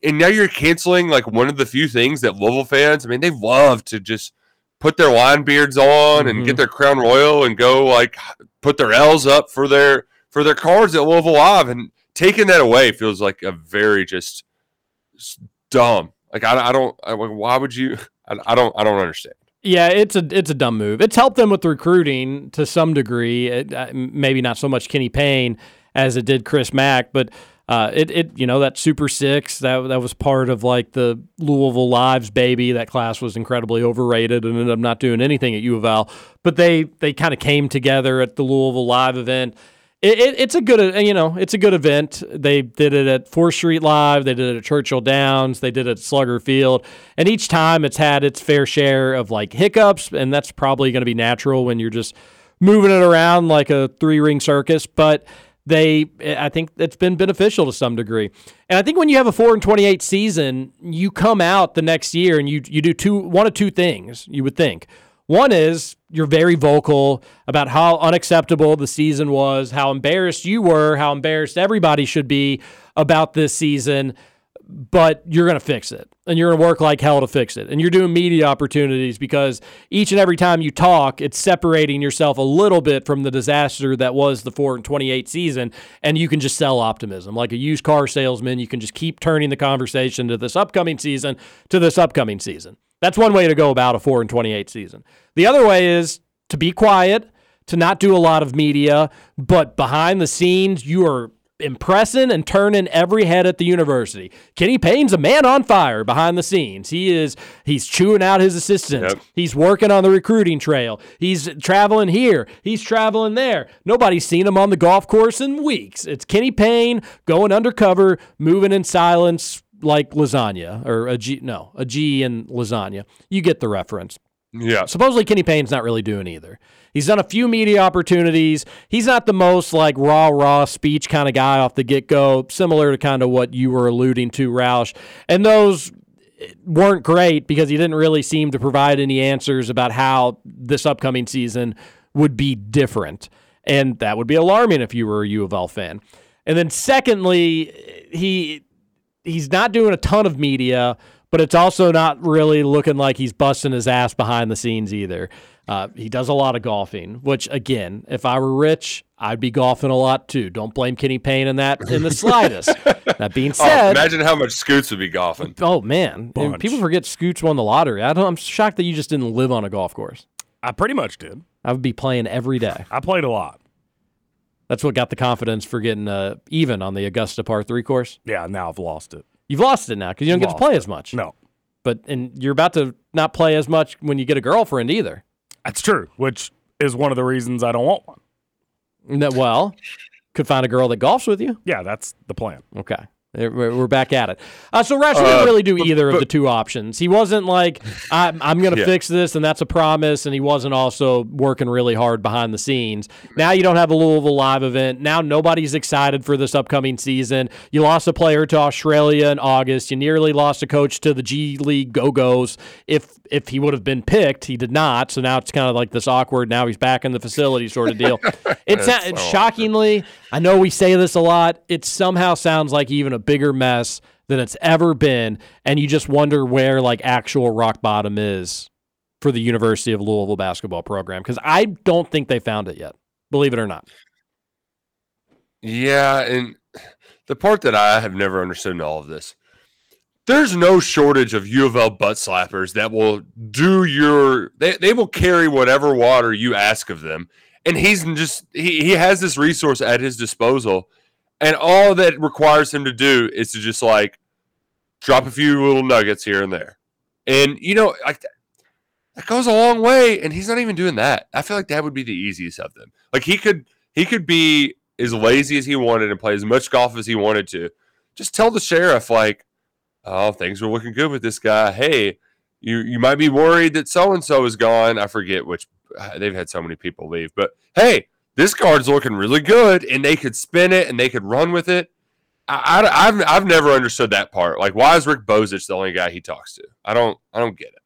and now you're canceling like one of the few things that Louisville fans. I mean, they love to just put their line beards on and Mhm. get their crown royal and go like put their L's up for their for their cards at Louisville Live, and taking that away feels like a very just dumb. Like I, I don't. I, why would you? *laughs* I, I don't. I don't understand. Yeah, it's a it's a dumb move. It's helped them with recruiting to some degree. It, uh, maybe not so much Kenny Payne as it did Chris Mack, but uh, it it you know that Super Six that that was part of like the Louisville Lives baby. That class was incredibly overrated and ended up not doing anything at U of L. But they they kind of came together at the Louisville Live event. It, it, it's a good, uh, you know, it's a good event. They did it at Fourth Street Live. They did it at Churchill Downs. They did it at Slugger Field. And each time, it's had its fair share of like hiccups, and that's probably going to be natural when you're just moving it around like a three ring circus. But they, I think it's been beneficial to some degree. And I think when you have a four and twenty eight season, you come out the next year and you you do two one of two things. You would think. One is you're very vocal about how unacceptable the season was, how embarrassed you were, how embarrassed everybody should be about this season, but you're going to fix it and you're going to work like hell to fix it. And you're doing media opportunities because each and every time you talk, it's separating yourself a little bit from the disaster that was the 4 and 28 season and you can just sell optimism. Like a used car salesman, you can just keep turning the conversation to this upcoming season to this upcoming season. That's one way to go about a 4 and 28 season. The other way is to be quiet, to not do a lot of media, but behind the scenes, you are impressing and turning every head at the university. Kenny Payne's a man on fire behind the scenes. He is he's chewing out his assistants. Yep. He's working on the recruiting trail. He's traveling here. He's traveling there. Nobody's seen him on the golf course in weeks. It's Kenny Payne going undercover, moving in silence like lasagna or a G no, a G in lasagna. You get the reference. Yeah. Supposedly Kenny Payne's not really doing either. He's done a few media opportunities. He's not the most like raw, raw speech kind of guy off the get go, similar to kind of what you were alluding to, Roush. And those eh, weren't great because he didn't really seem to provide any answers about how this upcoming season would be different. And that would be alarming if you were a U of L fan. And then secondly, eh, he he's not doing a ton of media, but it's also not really looking like he's busting his ass behind the scenes either. Uh, he does a lot of golfing, which again, if I were rich, I'd be golfing a lot too. Don't blame Kenny Payne in that in the *laughs* slightest. that being Oh, said, imagine how much Scoots would be golfing. oh man, Bunch. people forget Scoots won the lottery. I don't, I'm shocked that you just didn't live on a golf course. I pretty much did. I would be playing every day. I played a lot. That's what got the confidence for getting uh, even on the Augusta Par Three course. Yeah, now I've lost it. You've lost it now because you don't get to play it. as much. No, but and you're about to not play as much when you get a girlfriend either. that's true, which is one of the reasons I don't want one. No, well, could find a girl that golfs with you. Yeah, that's the plan. Okay. We're we're back at it. Uh, so Roush Uh, didn't really do but- either of the two options. He wasn't like, I'm, I'm going to Yeah. fix this, and that's a promise. And he wasn't also working really hard behind the scenes. Now you don't have a Louisville live event. Now nobody's excited for this upcoming season. You lost a player to Australia in August. You nearly lost a coach to the G League Go Go's. If if he would have been picked, he did not. So now it's kind of like this awkward. Now he's back in the facility sort of deal. *laughs* It's, it's so shockingly. I know we say this a lot. It somehow sounds like even a bigger mess than it's ever been, and you just wonder where like actual rock bottom is for the University of Louisville basketball program because I don't think they found it yet. Believe it or not. Yeah, and the part that I have never understood in all of this, there's no shortage of U of L butt slappers that will do your they, they will carry whatever water you ask of them. And he's just he, he has this resource at his disposal. And all that requires him to do is to just like drop a few little nuggets here and there. And you know, like that, goes a long way. And he's not even doing that. I feel like that would be the easiest of them. Like he could he could be as lazy as he wanted and play as much golf as he wanted to. Just tell the sheriff, like, oh, things are looking good with this guy. Hey, you you might be worried that so and so is gone. I forget which. uh, They've had so many people leave, but hey, this card's looking really good, and they could spin it and they could run with it. I, I, have I've never understood that part. Like, why is Rick Bozich the only guy he talks to? I don't I don't get it.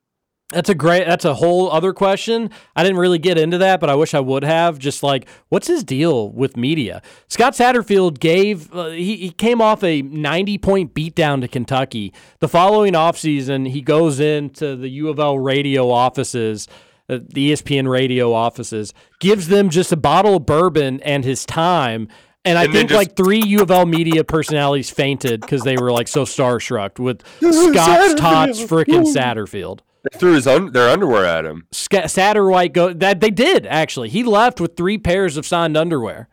That's a great. That's a whole other question. I didn't really get into that, but I wish I would have. Just like, what's his deal with media? Scott Satterfield gave. Uh, he he came off a ninety point beatdown to Kentucky. The following offseason, he goes into the U of L radio offices. Uh, the ESPN radio offices gives them just a bottle of bourbon and his time, and I And think just- like three U of L media personalities fainted because they were like so starstruck with *laughs* Scott's Tots freaking Satterfield. They threw his un- their underwear at him. Sca- Satterwhite go that they did actually. He left with three pairs of signed underwear.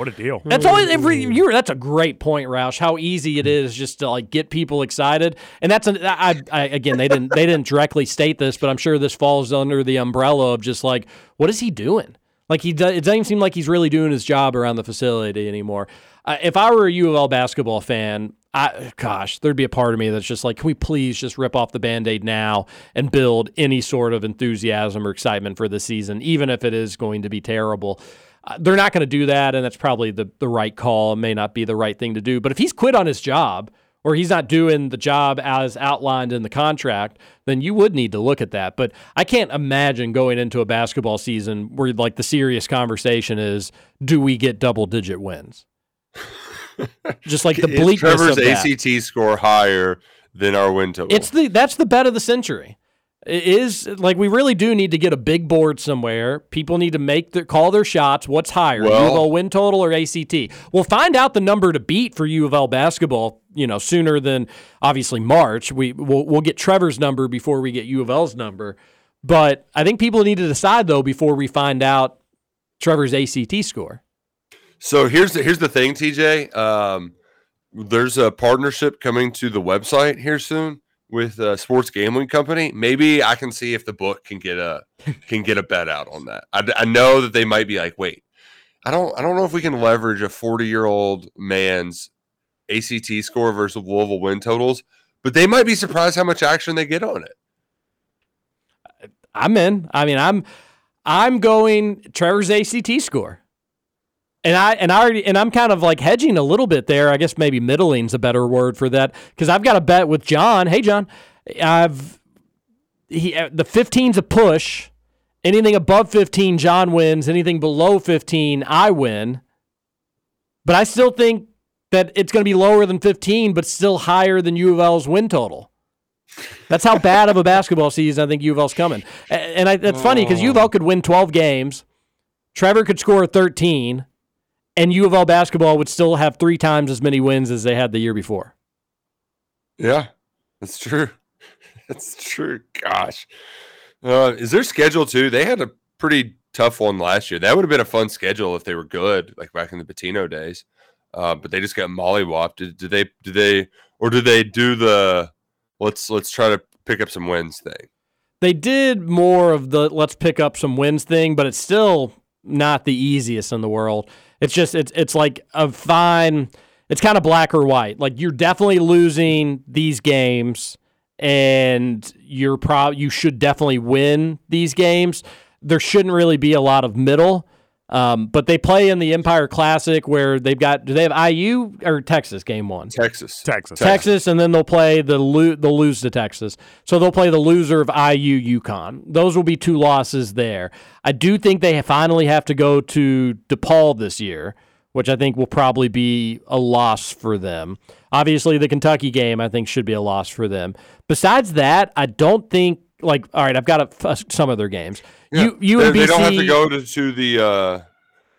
What a deal. That's always every you That's a great point, Roush. How easy it is just to like get people excited, and that's an, I, I again they didn't they didn't directly state this, but I'm sure this falls under the umbrella of just like what is he doing? Like he does, it doesn't even seem like he's really doing his job around the facility anymore. Uh, if I were a U of L basketball fan, I gosh, there'd be a part of me that's just like, can we please just rip off the band-aid now and build any sort of enthusiasm or excitement for the season, even if it is going to be terrible. Uh, they're not going to do that, and that's probably the the right call. It may not be the right thing to do, but if he's quit on his job or he's not doing the job as outlined in the contract, then you would need to look at that. But I can't imagine going into a basketball season where like the serious conversation is, do we get double digit wins? *laughs* Just like the Is bleakness Trevor's of that. ACT score higher than our win total. It's the that's the bet of the century. It is like we really do need to get a big board somewhere. People need to make their call their shots. What's higher, U of L win total or ACT? We'll find out the number to beat for U of L basketball. You know, sooner than obviously March. We we'll, we'll get Trevor's number before we get U of L's number. But I think people need to decide though before we find out Trevor's ACT score. So here's the here's the thing, TJ. Um, there's a partnership coming to the website here soon with a sports gambling company. Maybe I can see if the book can get a *laughs* can get a bet out on that. I, I know that they might be like, wait, I don't I don't know if we can leverage a 40 year old man's ACT score versus Louisville win totals, but they might be surprised how much action they get on it. I'm in. I mean, I'm I'm going Trevor's ACT score. And I and I already and I'm kind of like hedging a little bit there. I guess maybe middling's a better word for that because I've got a bet with John. Hey John, I've he uh, the 15's a push. Anything above 15, John wins. Anything below 15, I win. But I still think that it's going to be lower than 15, but still higher than U of L's win total. That's how bad of a basketball season I think U of L's coming. And I, that's funny because U of L could win 12 games. Trevor could score 13, and U of L basketball would still have three times as many wins as they had the year before. Yeah, that's true. *laughs* That's true. Gosh. Uh, is their schedule too? They had a pretty tough one last year. That would have been a fun schedule if they were good, like back in the Pitino days. Uh, but they just got mollywopped. Did, did they? Did they? Or did they do the? Let's let's try to pick up some wins thing. They did more of the let's pick up some wins thing, but it's still not the easiest in the world. It's just it's it's like a fine it's kind of black or white. Like you're definitely losing these games and you're prob you should definitely win these games. There shouldn't really be a lot of middle. Um, but they play in the Empire Classic where they've got do they have IU or Texas game one? Texas. Texas. Texas, and then they'll play the lo- they'll lose to Texas. So they'll play the loser of IU UConn. Those will be two losses there. I do think they finally have to go to DePaul this year, which I think will probably be a loss for them. Obviously, the Kentucky game I think should be a loss for them. Besides that, I don't think like all right. I've got a, f- some of their games. Yeah. You they, UMBC, they don't have to go to, to the uh,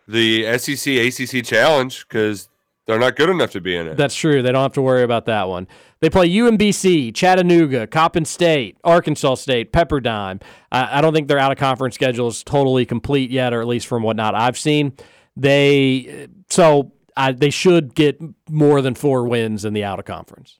the SEC ACC challenge because they're not good enough to be in it. That's true. They don't have to worry about that one. They play UMBC, Chattanooga, Coppin State, Arkansas State, Pepperdine. I, I don't think their out of conference schedule is totally complete yet, or at least from what not I've seen. They so I, they should get more than four wins in the out of conference.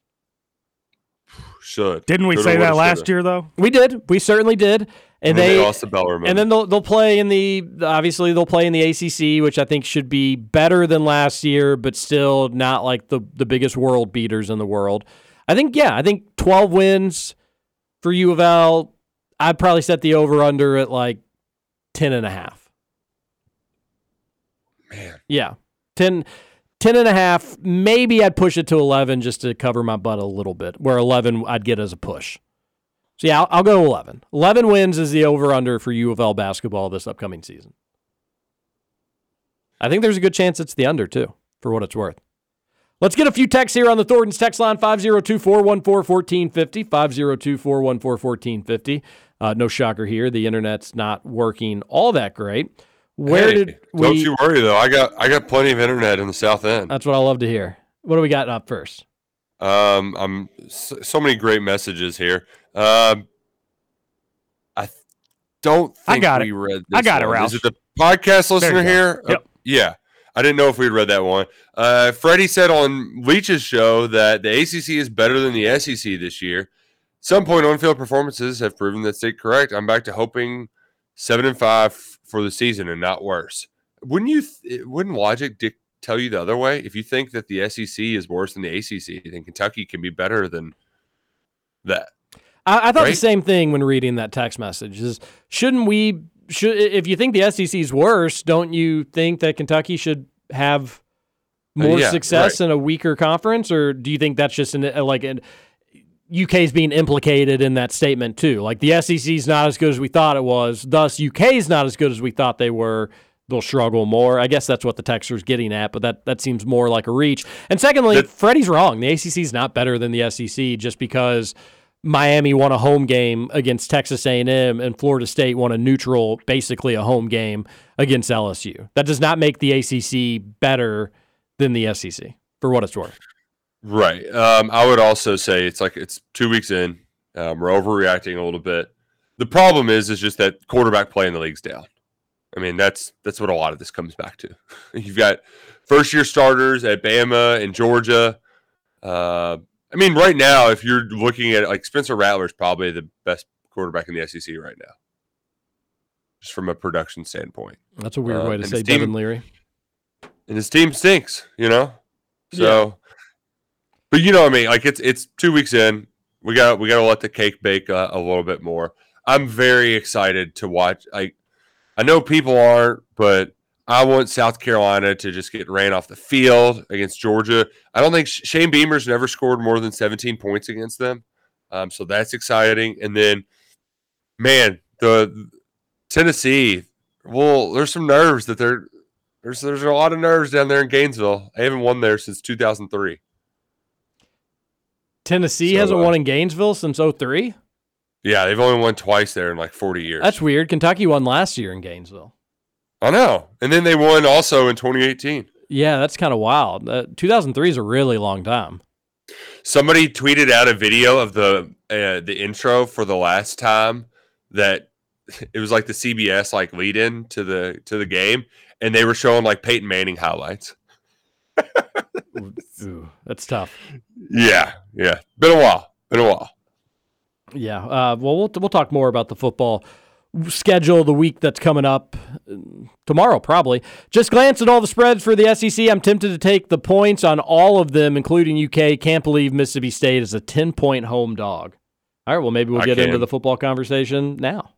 Should Didn't we Coulda, say that last shoulda. year though? We did. We certainly did. And, And then they, they lost to Bellarmine. And then they'll they'll play in the obviously they'll play in the ACC, which I think should be better than last year, but still not like the the biggest world beaters in the world. I think yeah, I think 12 wins for U of L. I'd probably set the over under at like 10 and a half. Man. Yeah. 10 10 and a half, maybe I'd push it to 11 just to cover my butt a little bit, where 11 I'd get as a push. So yeah, I'll, I'll go 11. 11 wins is the over under for U of L basketball this upcoming season. I think there's a good chance it's the under too, for what it's worth. Let's get a few texts here on the Thornton's text line 502 414 1450. 502 414 1450. Uh, no shocker here. The internet's not working all that great. Where Hey, did we. Don't you worry though. I got I got plenty of internet in the South End. That's what I love to hear. What do we got up first? Um, I'm so, so many great messages here. Um, I th- don't think I got we it. read. I got it, one. Ralph. Is it the podcast listener here? Yep. Uh, yeah, I didn't know if we'd read that one. Uh, Freddie said on Leach's show that the ACC is better than the SEC this year. Some point on-field performances have proven that state correct. I'm back to hoping seven and five for the season and not worse. Wouldn't you? Th- wouldn't logic dic- tell you the other way? If you think that the SEC is worse than the ACC, then Kentucky can be better than that. I, I thought the same thing when reading that text message. Is shouldn't we? Should if you think the SEC is worse, don't you think that Kentucky should have Uh, more yeah, success in a weaker conference, or do you think that's just an uh, like an is being implicated in that statement too? Like the SEC is not as good as we thought it was, thus UK is not as good as we thought they were. They'll struggle more. I guess that's what the texter's getting at, but that that seems more like a reach. And secondly, Freddie's wrong. The ACC is not better than the SEC just because Miami won a home game against Texas A&M and Florida State won a neutral, basically a home game against LSU. That does not make the ACC better than the SEC for what it's worth. Right. Um, I would also say it's like it's two weeks in. Um, we're overreacting a little bit. The problem is, is just that quarterback play in the league's down. I mean, that's that's what a lot of this comes back to. *laughs* You've got first year starters at Bama and Georgia. Uh, I mean, right now, if you're looking at it, like Spencer Rattler's probably the best quarterback in the SEC right now, just from a production standpoint. That's a weird Uh, way to say team- Devin Leary. and his team stinks, you know. So, but you know, what I mean, like it's it's two weeks in. We got we got to let the cake bake uh, a little bit more. I'm very excited to watch. I I know people aren't, but I want South Carolina to just get ran off the field against Georgia. I don't think Shane Beamer's never scored more than 17 points against them, um, so that's exciting. And then, man, the Tennessee. Well, there's some nerves that they're there's there's a lot of nerves down there in Gainesville. I haven't won there since 2003. Tennessee So, hasn't uh, won in Gainesville since 03? Yeah, they've only won twice there in like 40 years. That's weird. Kentucky won last year in Gainesville. I know. And then they won also in 2018. Yeah, that's kind of wild. Uh, 2003 is a really long time. Somebody tweeted out a video of the uh, the intro for the last time that *laughs* it was like the CBS like lead in to the to the game, and they were showing like Peyton Manning highlights. *laughs* Ooh, that's tough. Yeah, yeah, been a while, been a while. Yeah. Uh, well, we'll we'll talk more about the football schedule the week that's coming up tomorrow, probably. Just glance at all the spreads for the SEC. I'm tempted to take the points on all of them, including UK. Can't believe Mississippi State is a 10 point home dog. All right. Well, maybe we'll I get into the football conversation now.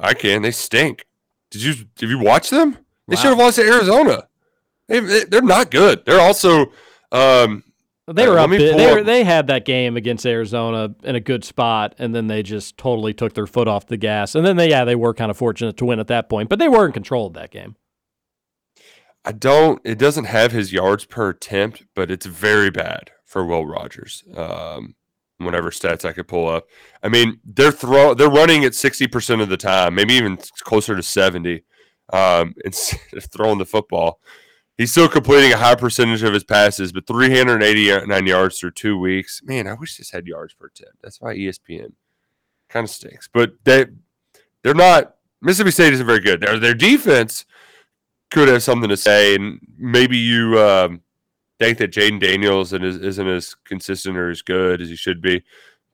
I can. They stink. Did you did you watch them? They Wow. should have lost to Arizona. They, they they're not good. They're also um They were up. They, were, they had that game against Arizona in a good spot, and then they just totally took their foot off the gas. And then they, yeah, they were kind of fortunate to win at that point, but they were in control of that game. I don't. It doesn't have his yards per attempt, but it's very bad for Will Rogers. Um, whatever stats I could pull up. I mean, they're throw they're running at sixty percent of the time, maybe even closer to seventy. Um, *laughs* instead of throwing the football, he's still completing a high percentage of his passes, but three hundred eighty nine yards through two weeks. Man, I wish this had yards per attempt. That's why ESPN kind of stinks. But they they're not. Mississippi State isn't very good. Their their defense could have something to say, and maybe you um, think that Jayden Daniels isn't as consistent or as good as he should be.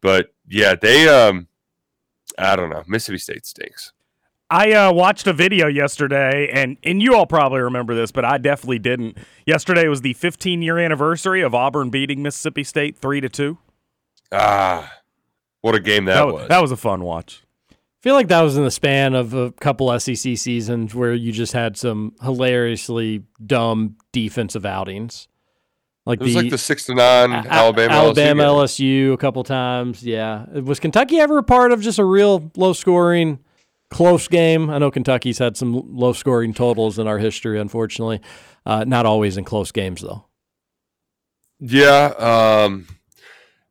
But yeah, they um, I don't know. Mississippi State stinks. I uh, watched a video yesterday, and and you all probably remember this, but I definitely didn't. Yesterday was the 15 year anniversary of Auburn beating Mississippi State three to two. Ah, what a game that, That, was. was that was a fun watch. I feel like that was in the span of a couple SEC seasons where you just had some hilariously dumb defensive outings. Like it was the like the six to nine A- Alabama Alabama LSU. LSU a couple times. Yeah, was Kentucky ever a part of just a real low scoring, close game? I know Kentucky's had some low scoring totals in our history, unfortunately. Uh, not always in close games though. Yeah, um,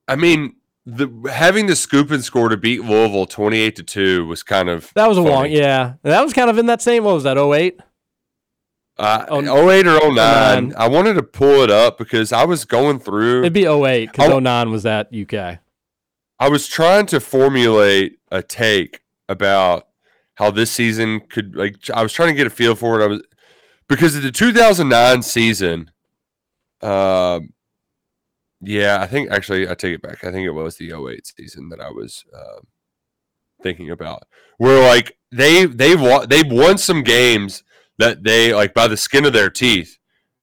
I mean, the having the scoop and score to beat Louisville twenty eight to two was kind of That was a long, yeah. That was kind of in that same. What was that? 08? Uh, Oh, 08 or 09. 09. I wanted to pull it up because I was going through. It'd be 08 because 09 was at UK. I was trying to formulate a take about how this season could like I was trying to get a feel for it. I was because of the 2009 season. Um, yeah, I think actually I take it back. I think it was the 08 season that I was um thinking about. Where like they they won they've won some games that they like by the skin of their teeth,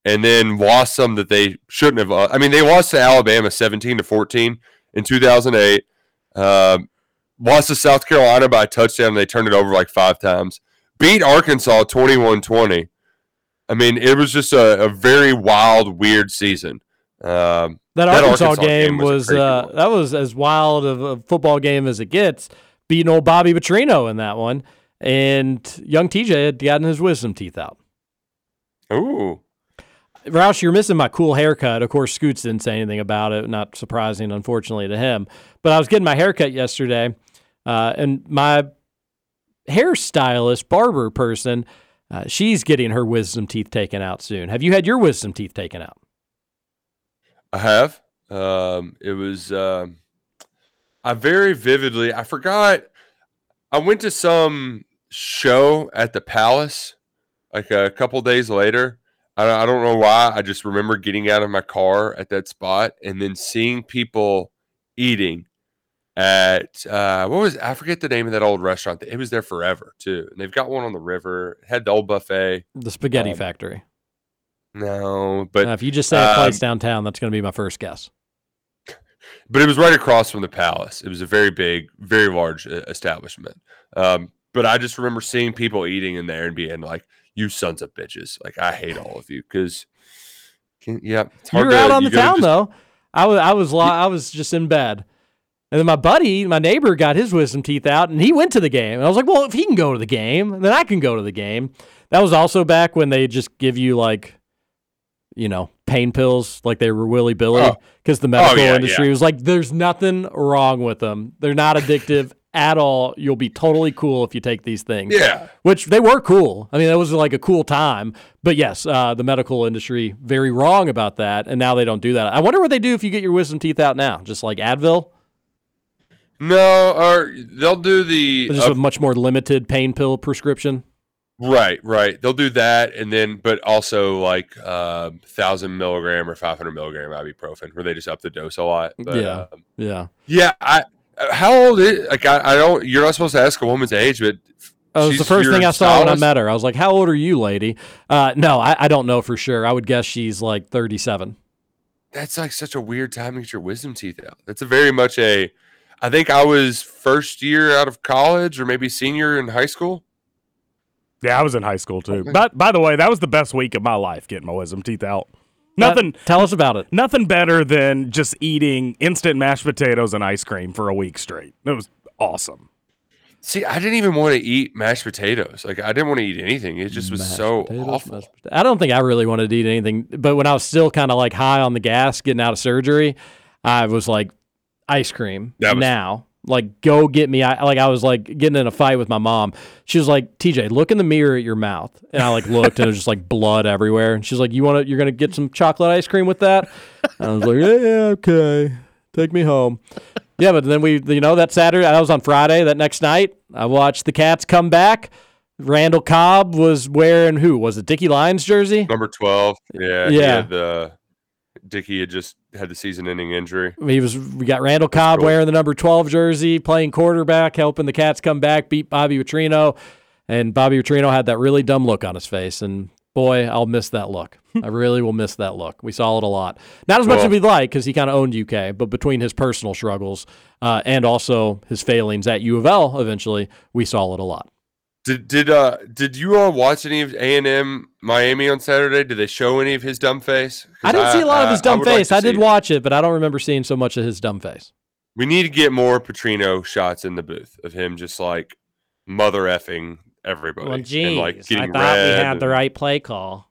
and then lost some that they shouldn't have. I mean, they lost to Alabama 17 to 14 in 2008. Um, lost to South Carolina by a touchdown. And they turned it over like five times. Beat Arkansas 21 20. I mean, it was just a, a very wild, weird season. Um, That Arkansas, Arkansas game a was crazy uh, that was as wild of a football game as it gets. Beating old Bobby Petrino in that one, and young TJ had gotten his wisdom teeth out. Ooh. Roush, you're missing my cool haircut. Of course, Scoots didn't say anything about it. Not surprising, unfortunately, to him. But I was getting my haircut yesterday, uh, and my hairstylist, barber person, uh, she's getting her wisdom teeth taken out soon. Have you had your wisdom teeth taken out? I have. Um, it was. Um, I very vividly. I forgot. I went to some show at the Palace, like a couple days later. I, I don't know why. I just remember getting out of my car at that spot and then seeing people eating at uh, what was I forget the name of that old restaurant. It was there forever too, and they've got one on the river. It had the old buffet. The Spaghetti Um, Factory. No, but Uh, if you just say a place um, downtown, that's going to be my first guess. but it was right across from the palace. It was a very big, very large uh, establishment. Um, but I just remember seeing people eating in there and being like, "You sons of bitches!" Like I hate all of you because, yeah, it's You hard were to- out on you the town just- though. I was I was li- I was just in bed, and then my buddy, my neighbor, got his wisdom teeth out, and he went to the game. And I was like, well, if he can go to the game, then I can go to the game. That was also back when they just give you like, you know, pain pills like they were Willy Billy, Oh. because the medical yeah, industry yeah. was like, there's nothing wrong with them. They're not addictive *laughs* at all. You'll be totally cool if you take these things. Yeah. Which they were cool. I mean, that was like a cool time. But yes, uh, the medical industry very wrong about that, and now they don't do that. I wonder what they do if you get your wisdom teeth out now, just like Advil, No, or they'll do the just uh, a much more limited pain pill prescription. right, right. They'll do that, and then but also like uh, thousand milligram or five hundred milligram ibuprofen, where they just up the dose a lot. But, yeah, um, yeah. yeah. I uh, how old is like I, I don't. You're not supposed to ask a woman's age, but That was the first thing I saw when I met her. I was like, "How old are you, lady?" Uh, no, I, I don't know for sure. I would guess she's like thirty-seven. that's like such a weird time to get your wisdom teeth out. That's a very much a. I think I was first year out of college or maybe senior in high school. Yeah, I was in high school too. Okay. But by the way, that was the best week of my life getting my wisdom teeth out. Uh, Nothing. tell us about it. Nothing better than just eating instant mashed potatoes and ice cream for a week straight. It was awesome. See, I didn't even want to eat mashed potatoes. Like I didn't want to eat anything. It just was Mashed so potatoes, awful. I don't think I really wanted to eat anything, but when I was still kind of like high on the gas, getting out of surgery, I was like, ice cream was- now. Like, go get me. I like I was like getting in a fight with my mom. She was like, TJ, look in the mirror at your mouth, and I like looked, and it was just like blood everywhere. And she's like, you want to? You're gonna get some chocolate ice cream with that? And I was like, yeah, yeah, okay, take me home. Yeah, but then we, you know, that Saturday, that was on Friday. That next night, I watched the Cats come back. Randall Cobb was wearing who was it? Dicky Lyons jersey. Number twelve. Yeah. Yeah. the Dicky had just had the season-ending injury. He was. We got Randall Cobb wearing the number twelve jersey, playing quarterback, helping the Cats come back, beat Bobby Petrino, and Bobby Petrino had that really dumb look on his face. And boy, I'll miss that look. I really will miss that look. We saw it a lot. Not as much Well- as we'd like because he kind of owned UK, but between his personal struggles uh, and also his failings at U of L, eventually we saw it a lot. Did did uh did you all watch any of A and M Miami on Saturday? Did they show any of his dumb face? I didn't see a lot of his dumb would like face. to I did see- watch it, but I don't remember seeing so much of his dumb face. We need to get more Petrino shots in the booth of him just like mother effing everybody. Well, and, geez, like I getting thought we red had the right play call.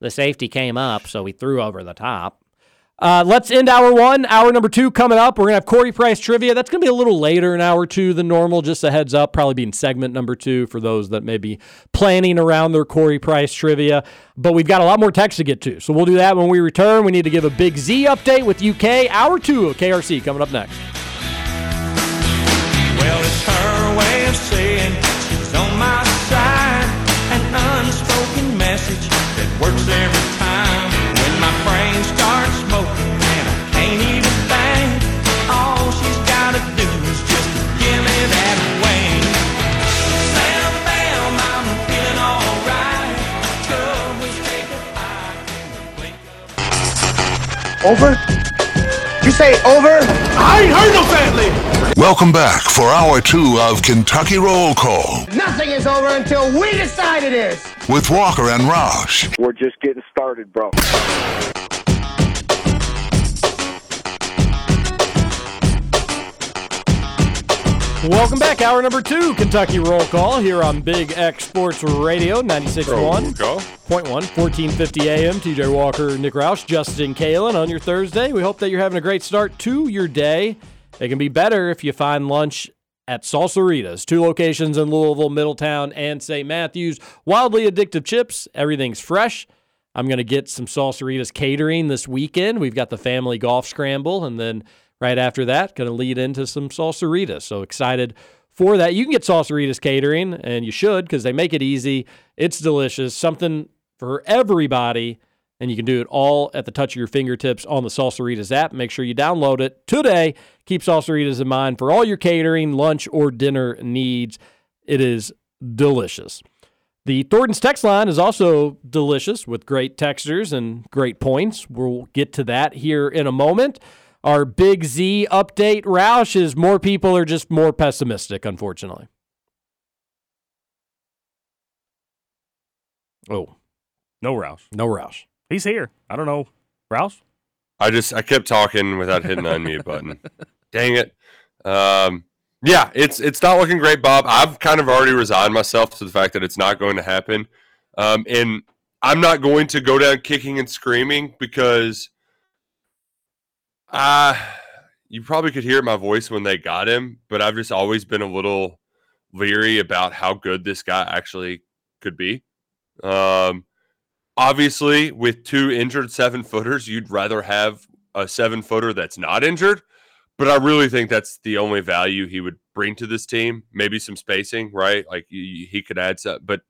The safety came up, so we threw over the top. Uh, let's end hour one. Hour number two coming up. We're going to have Corey Price trivia. That's going to be a little later in hour two than normal. Just a heads up, probably being segment number two for those that may be planning around their Corey Price trivia. But we've got a lot more text to get to. So we'll do that when we return. We need to give a big Z update with UK. Hour two of KRC coming up next. Well, Over? You say over? I ain't heard no family. Welcome back for hour two of Kentucky Roll Call Nothing is over until we decide it is. with Walker and Roush. We're just getting started, bro. Welcome back. Hour number two, Kentucky Roll Call here on Big X Sports Radio, 96.1. Go. Point one, 1450 AM. TJ Walker, Nick Roush, Justin Kalen on your Thursday. We hope that you're having a great start to your day. It can be better if you find lunch at Salsaritas. Two locations in Louisville, Middletown, and St. Matthews. Wildly addictive chips. Everything's fresh. I'm going to get some Salsaritas catering this weekend. We've got the family golf scramble, and then right after that, going to lead into some Salsaritas. So excited for that. You can get Salsaritas catering, and you should because they make it easy. It's delicious. Something for everybody, and you can do it all at the touch of your fingertips on the Salsaritas app. Make sure you download it today. Keep Salsaritas in mind for all your catering, lunch, or dinner needs. It is delicious. The Thornton's text line is also delicious with great textures and great points. We'll get to that here in a moment. Our Big Z update, Roush, is more people are just more pessimistic, unfortunately. Oh, No Roush. no Roush. He's here. I don't know. Roush? I just I kept talking without hitting the unmute *laughs* button. Dang it. Um, yeah, it's it's not looking great, Bob. I've kind of already resigned myself to the fact that it's not going to happen, um, and I'm not going to go down kicking and screaming because, uh, you probably could hear my voice when they got him, but I've just always been a little leery about how good this guy actually could be. Um, obviously, with two injured seven footers, you'd rather have a seven footer that's not injured. But I really think that's the only value he would bring to this team. Maybe some spacing, right? Like he could add some, but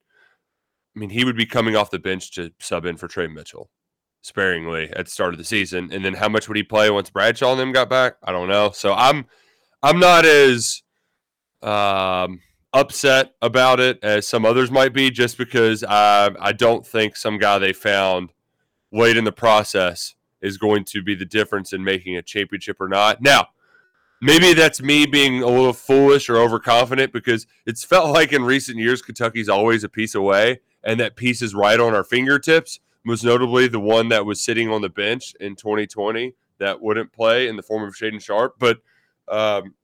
I mean, he would be coming off the bench to sub in for Tre Mitchell sparingly at the start of the season. And then how much would he play once Bradshaw and them got back? I don't know. So I'm I'm not as um, upset about it as some others might be, just because I I don't think some guy they found late in the process is going to be the difference in making a championship or not. Now, maybe that's me being a little foolish or overconfident because it's felt like in recent years Kentucky's always a piece away, and that piece is right on our fingertips. Most notably, the one that was sitting on the bench in 2020 that wouldn't play in the form of Shaedon Sharpe, but um,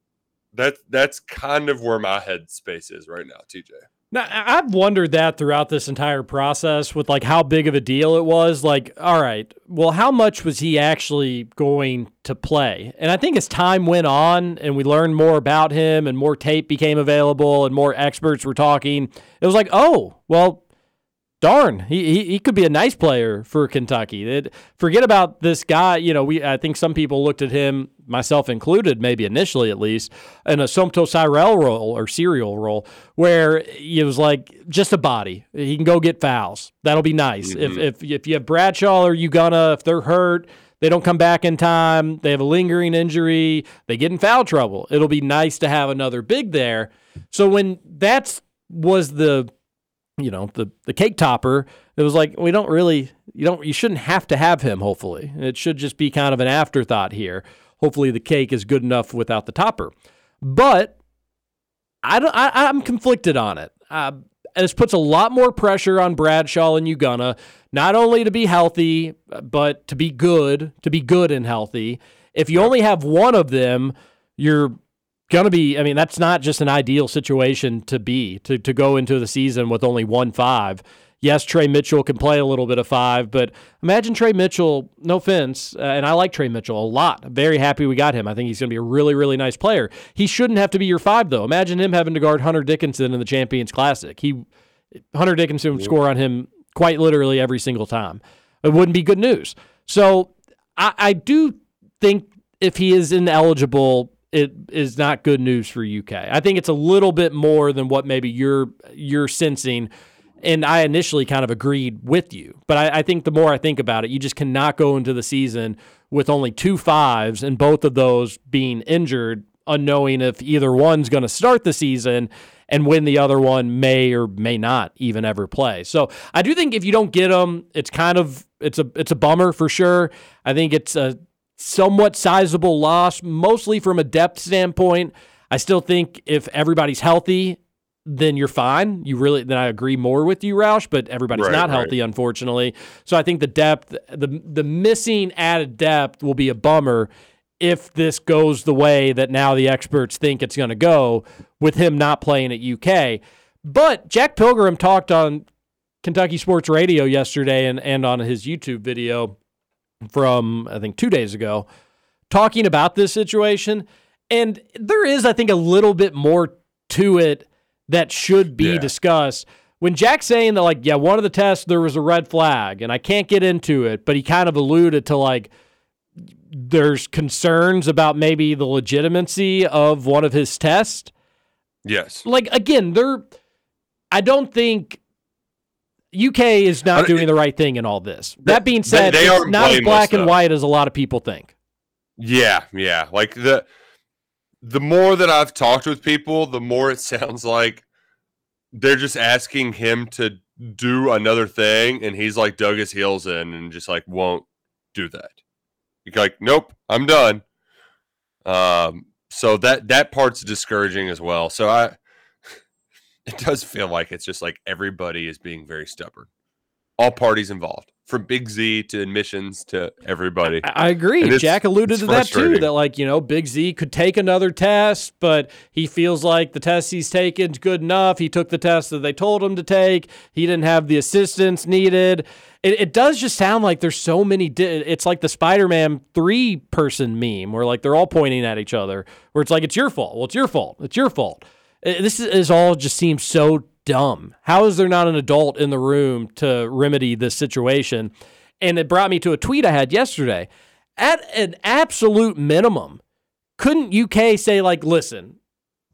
that that's kind of where my headspace is right now, TJ. Now, I've wondered that throughout this entire process with like how big of a deal it was. Like, all right, well, how much was he actually going to play? And I think as time went on and we learned more about him and more tape became available and more experts were talking, it was like, oh, well, darn, he, he, he could be a nice player for Kentucky. It, forget about this guy. You know, we I think some people looked at him, myself included, maybe initially at least, in a Somto Cyril role or serial role, where it was like just a body. He can go get fouls. That'll be nice. If, mm-hmm. if if you have Bradshaw or Ugonna, if they're hurt. They don't come back in time. They have a lingering injury. They get in foul trouble. It'll be nice to have another big there. So when that's was the you know the the cake topper it was like we don't really you don't you shouldn't have to have him hopefully. It should just be kind of an afterthought here. Hopefully the cake is good enough without the topper. But i don't I, i'm conflicted on it. Uh, this puts a lot more pressure on bradshaw and ugonna not only to be healthy but to be good to be good and healthy. If you only have one of them you're going to be i mean that's not just an ideal situation to be to, to go into the season with only one five Yes, Tre Mitchell can play a little bit of five, but imagine Tre Mitchell, no offense, uh, and I like Tre Mitchell a lot. I'm very happy we got him. I think he's going to be a really, really nice player. He shouldn't have to be your five, though. Imagine him having to guard Hunter Dickinson in the Champions Classic. He Hunter Dickinson would score on him quite literally every single time. It wouldn't be good news. So I, I do think if he is ineligible, it is not good news for UK. I think it's a little bit more than what maybe you're you're sensing. And I initially kind of agreed with you, but I, I think the more I think about it, you just cannot go into the season with only two fives and both of those being injured, unknowing if either one's going to start the season and when the other one may or may not even ever play. So I do think if you don't get them, it's kind of it's a it's a bummer for sure. I think it's a somewhat sizable loss, mostly from a depth standpoint. I still think if everybody's healthy, then you're fine. You really then I agree more with you, Roush, but everybody's Right, not right. healthy, unfortunately. So I think the depth, the the missing added depth will be a bummer if this goes the way that now the experts think it's going to go with him not playing at UK. But Jack Pilgrim talked on Kentucky Sports Radio yesterday and, and on his YouTube video from I think two days ago, talking about this situation. And there is, I think, a little bit more to it that should be Yeah. discussed. When Jack's saying that, like, yeah, one of the tests there was a red flag, and I can't get into it, but he kind of alluded to like there's concerns about maybe the legitimacy of one of his tests Yes. like again, they're I don't think UK is not doing the right thing in all this. That being said, they it's aren't as black and white as a lot of people think. Yeah, yeah. Like the the more that I've talked with people, the more it *laughs* sounds like they're just asking him to do another thing and he's like dug his heels in and just like won't do that. He's like, Nope, I'm done. Um so that that part's discouraging as well. So I it does feel like it's just like everybody is being very stubborn. All parties involved. From Big Z to admissions to everybody. I I agree. Jack alluded to that too. That like you know, Big Z could take another test, but he feels like the test he's taken's good enough. He took the test that they told him to take. He didn't have the assistance needed. It, it does just sound like there's so many. Di- it's like the Spider-Man three-person meme, where like they're all pointing at each other. Where it's like it's your fault. Well, it's your fault. It's your fault. Uh, This is, is all just seems so dumb. How is there not an adult in the room to remedy this situation? And it brought me to a tweet I had yesterday. At an absolute minimum, couldn't UK say like, listen,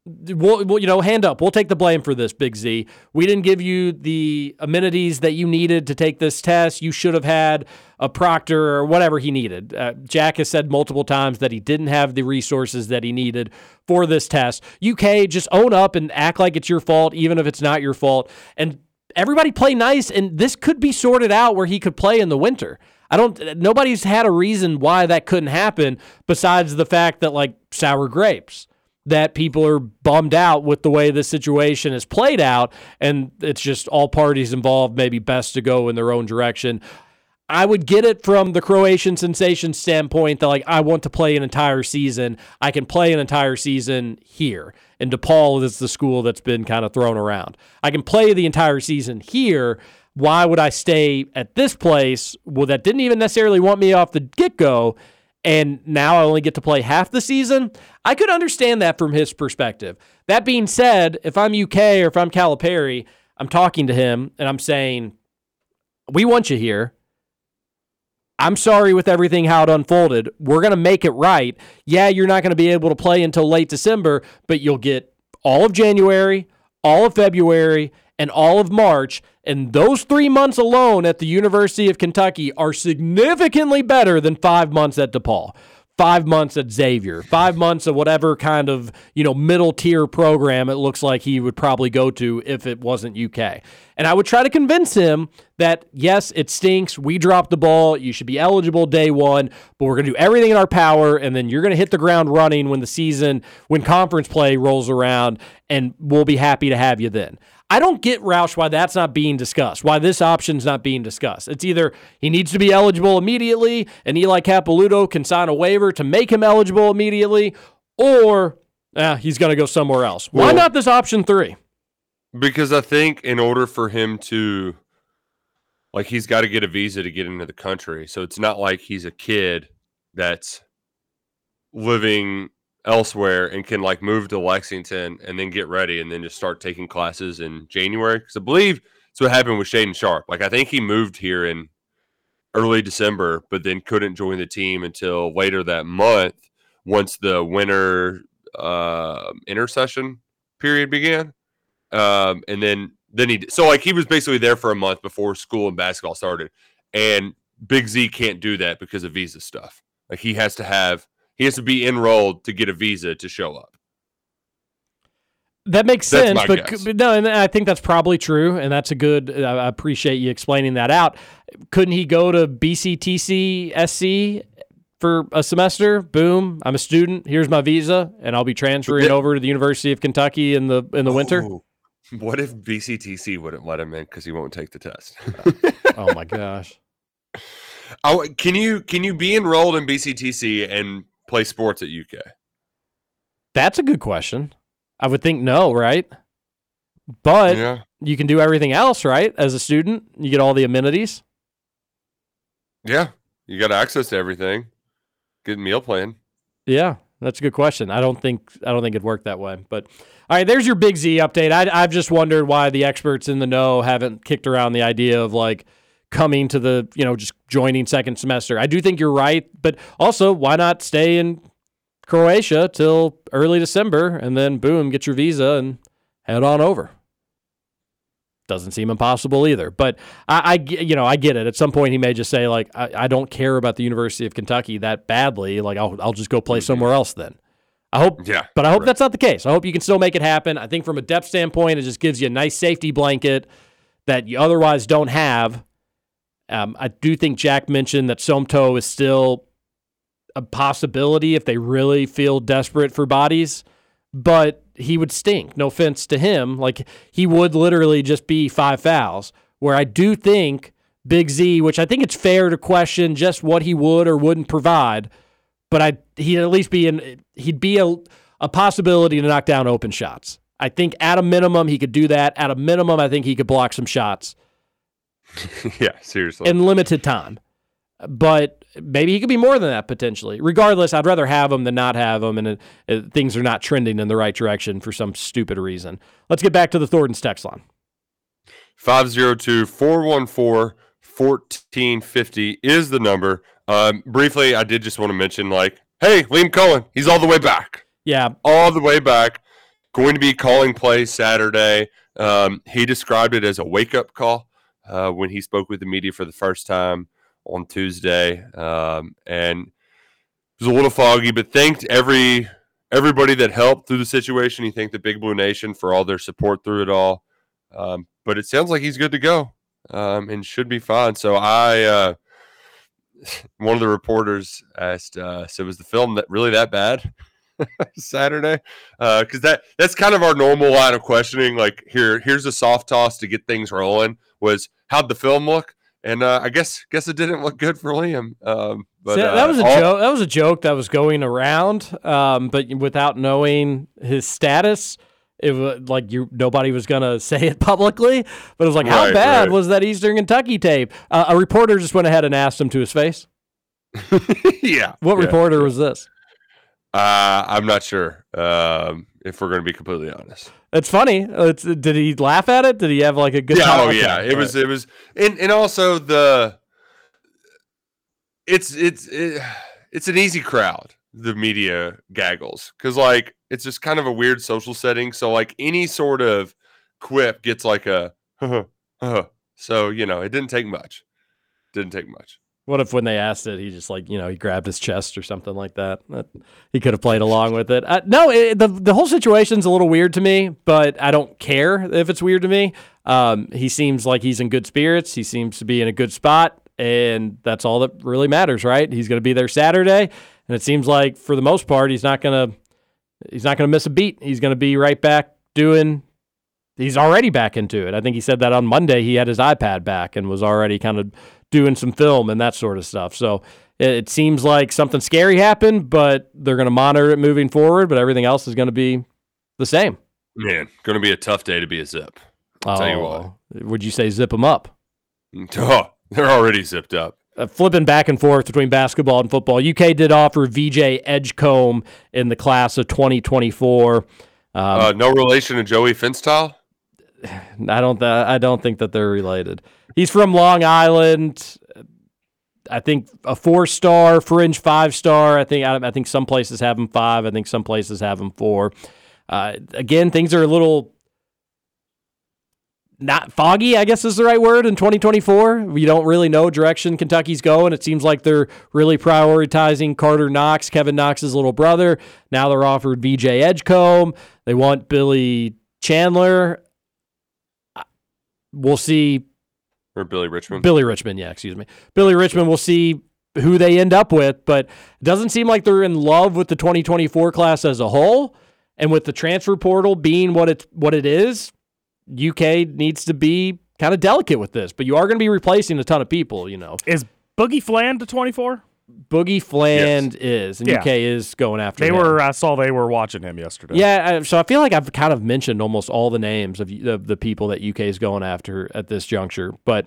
we'll, you know, hand up. We'll take the blame for this, Big Z. We didn't give you the amenities that you needed to take this test. You should have had a proctor or whatever he needed. Uh, Jack has said multiple times that he didn't have the resources that he needed for this test. UK, just own up and act like it's your fault, even if it's not your fault. And everybody play nice, and this could be sorted out where he could play in the winter. I don't. Nobody's had a reason why that couldn't happen besides the fact that like sour grapes that people are bummed out with the way this situation is played out, and it's just all parties involved maybe best to go in their own direction. I would get it from the Croatian sensation standpoint that like I want to play an entire season. I can play an entire season here. And DePaul is the school that's been kind of thrown around. I can play the entire season here. Why would I stay at this place? Well, that didn't even necessarily want me off the get go. And now I only get to play half the season. I could understand that from his perspective. That being said, if I'm UK or if I'm Calipari, I'm talking to him and I'm saying, we want you here. I'm sorry with everything how it unfolded. We're going to make it right. Yeah, you're not going to be able to play until late December, but you'll get all of January, all of February, and all of March. And those three months alone at the University of Kentucky are significantly better than five months at DePaul. Five months at Xavier, five months of whatever kind of you know middle tier program it looks like he would probably go to if it wasn't UK. And I would try to convince him that yes, it stinks. We dropped the ball. You should be eligible day one, but we're going to do everything in our power, and then you're going to hit the ground running when the season, when conference play rolls around, and we'll be happy to have you then. I don't get Roush why that's not being discussed, why this option's not being discussed. It's either he needs to be eligible immediately, and Eli Capilouto can sign a waiver to make him eligible immediately, or eh, he's going to go somewhere else. Why Well- not this option three? Because I think in order for him to like he's got to get a visa to get into the country. So it's not like he's a kid that's living elsewhere and can like move to Lexington and then get ready and then just start taking classes in January. Because I believe that's what happened with Shaedon Sharpe. Like I think he moved here in early December, but then couldn't join the team until later that month once the winter uh, intercession period began. Um, and then then he so like he was basically there for a month before school and basketball started. And Big Z can't do that because of visa stuff. Like he has to have he has to be enrolled to get a visa to show up. That makes That's sense, but, guess. no, and I think that's probably true, and that's a good. I appreciate you explaining that out. Couldn't he go to BCTC SC for a semester? Boom! I'm a student. Here's my visa, and I'll be transferring over to the University of Kentucky in the in the winter. What if BCTC wouldn't let him in because he won't take the test? *laughs* oh my gosh! *laughs* Oh, can you can you be enrolled in BCTC and play sports at UK? That's a good question. I would think no, right? But Yeah. you can do everything else, right? As a student, you get all the amenities. Yeah, you got access to everything. Good meal plan. Yeah, that's a good question. I don't think I don't think it worked that way. But all right, there's your Big Z update. I, I've just wondered why the experts in the know haven't kicked around the idea of like coming to the you know just joining second semester. I do think you're right, but also why not stay in Croatia till early December and then boom, get your visa and head on over. Doesn't seem impossible either, but I, I you know, I get it. At some point, he may just say like, I, I don't care about the University of Kentucky that badly. Like, I'll, I'll just go play mm-hmm. somewhere else then. I hope, Yeah, but I hope that's not the case. I hope you can still make it happen. I think from a depth standpoint, it just gives you a nice safety blanket that you otherwise don't have. Um, I do think Jack mentioned that Somto is still a possibility if they really feel desperate for bodies, but he would stink. No offense to him. Like he would literally just be five fouls. Where I do think Big Z, which I think it's fair to question just what he would or wouldn't provide, but I he'd at least be in he'd be a, a possibility to knock down open shots. I think at a minimum he could do that. At a minimum, I think he could block some shots *laughs* yeah, seriously. in limited time. But maybe he could be more than that potentially. Regardless, I'd rather have him than not have him, and uh, uh, things are not trending in the right direction for some stupid reason. Let's get back to the Thornton's text line. 502 414 1450 is the number. Um, briefly, I did just want to mention, like, hey, Liam Coen, he's all the way back. Yeah. All the way back. Going to be calling plays Saturday. Um, he described it as a wake up call uh, when he spoke with the media for the first time on Tuesday. Um, and it was a little foggy, but thanked every everybody that helped through the situation. He thanked the Big Blue Nation for all their support through it all. Um, but it sounds like he's good to go um, and should be fine. So I, uh, *laughs* one of the reporters asked, uh, "So was the film that really that bad?" *laughs* Saturday, because that that's kind of our normal line of questioning. Like here, here's a soft toss to get things rolling. Was how'd the film look? And uh, I guess guess it didn't look good for Liam. Um, but See, uh, that was a all- joke. That was a joke that was going around, um, but without knowing his status, it was like you nobody was gonna *laughs* say it publicly. But it was like, how Right, bad right. was that Eastern Kentucky tape? Uh, a reporter just went ahead and asked him to his face. *laughs* yeah. What yeah. reporter was this? Uh, I'm not sure. Um, if we're going to be completely honest. It's funny. It's, did he laugh at it? Did he have like a good yeah, time? oh Okay, yeah, it all was right. it was, and and also the, it's it's it, it's an easy crowd. The media gaggles because like it's just kind of a weird social setting. So like any sort of quip gets like a, *laughs* so you know it didn't take much. Didn't take much. What if when they asked it, he just like you know he grabbed his chest or something like that? that he could have played along with it. Uh, no, it, the the whole situation's a little weird to me, but I don't care if it's weird to me. Um, he seems like he's in good spirits. He seems to be in a good spot, and that's all that really matters, right? He's going to be there Saturday, and it seems like for the most part, he's not gonna he's not gonna miss a beat. He's going to be right back doing. He's already back into it. I think he said that on Monday. He had his iPad back and was already kind of doing some film and that sort of stuff. So it, seems like something scary happened, but they're going to monitor it moving forward. But everything else is going to be the same. Man, going to be a tough day to be a zip. I'll tell you what. Oh, Would you say zip him up? *laughs* Oh, they're already zipped up. uh, flipping back and forth between basketball and football. UK did offer VJ Edgecombe in the class of 2024. Um, uh, no relation to Joey Finstyle. *sighs* I don't. Th- I don't think that they're related. He's from Long Island. I think a four star, fringe five star. I think. I, I think some places have him five. I think some places have him four. Uh, again, things are a little not foggy, I guess is the right word in 2024. We don't really know direction Kentucky's going. It seems like they're really prioritizing Carter Knox, Kevin Knox's little brother. Now they're offered VJ Edgecombe. They want Billy Chandler. We'll see. Or Billy Richmond. Billy Richmond, yeah, excuse me. Billy Richmond, we'll see who they end up with, but it doesn't seem like they're in love with the 2024 class as a whole. And with the transfer portal being what it what it is, UK needs to be kind of delicate with this, but you are going to be replacing a ton of people. You know, is Boogie Fland to twenty four? Boogie Fland yes. is, and Yeah. UK is going after. They him. were. I saw they were watching him yesterday. Yeah, so I feel like I've kind of mentioned almost all the names of the, the people that UK is going after at this juncture, but.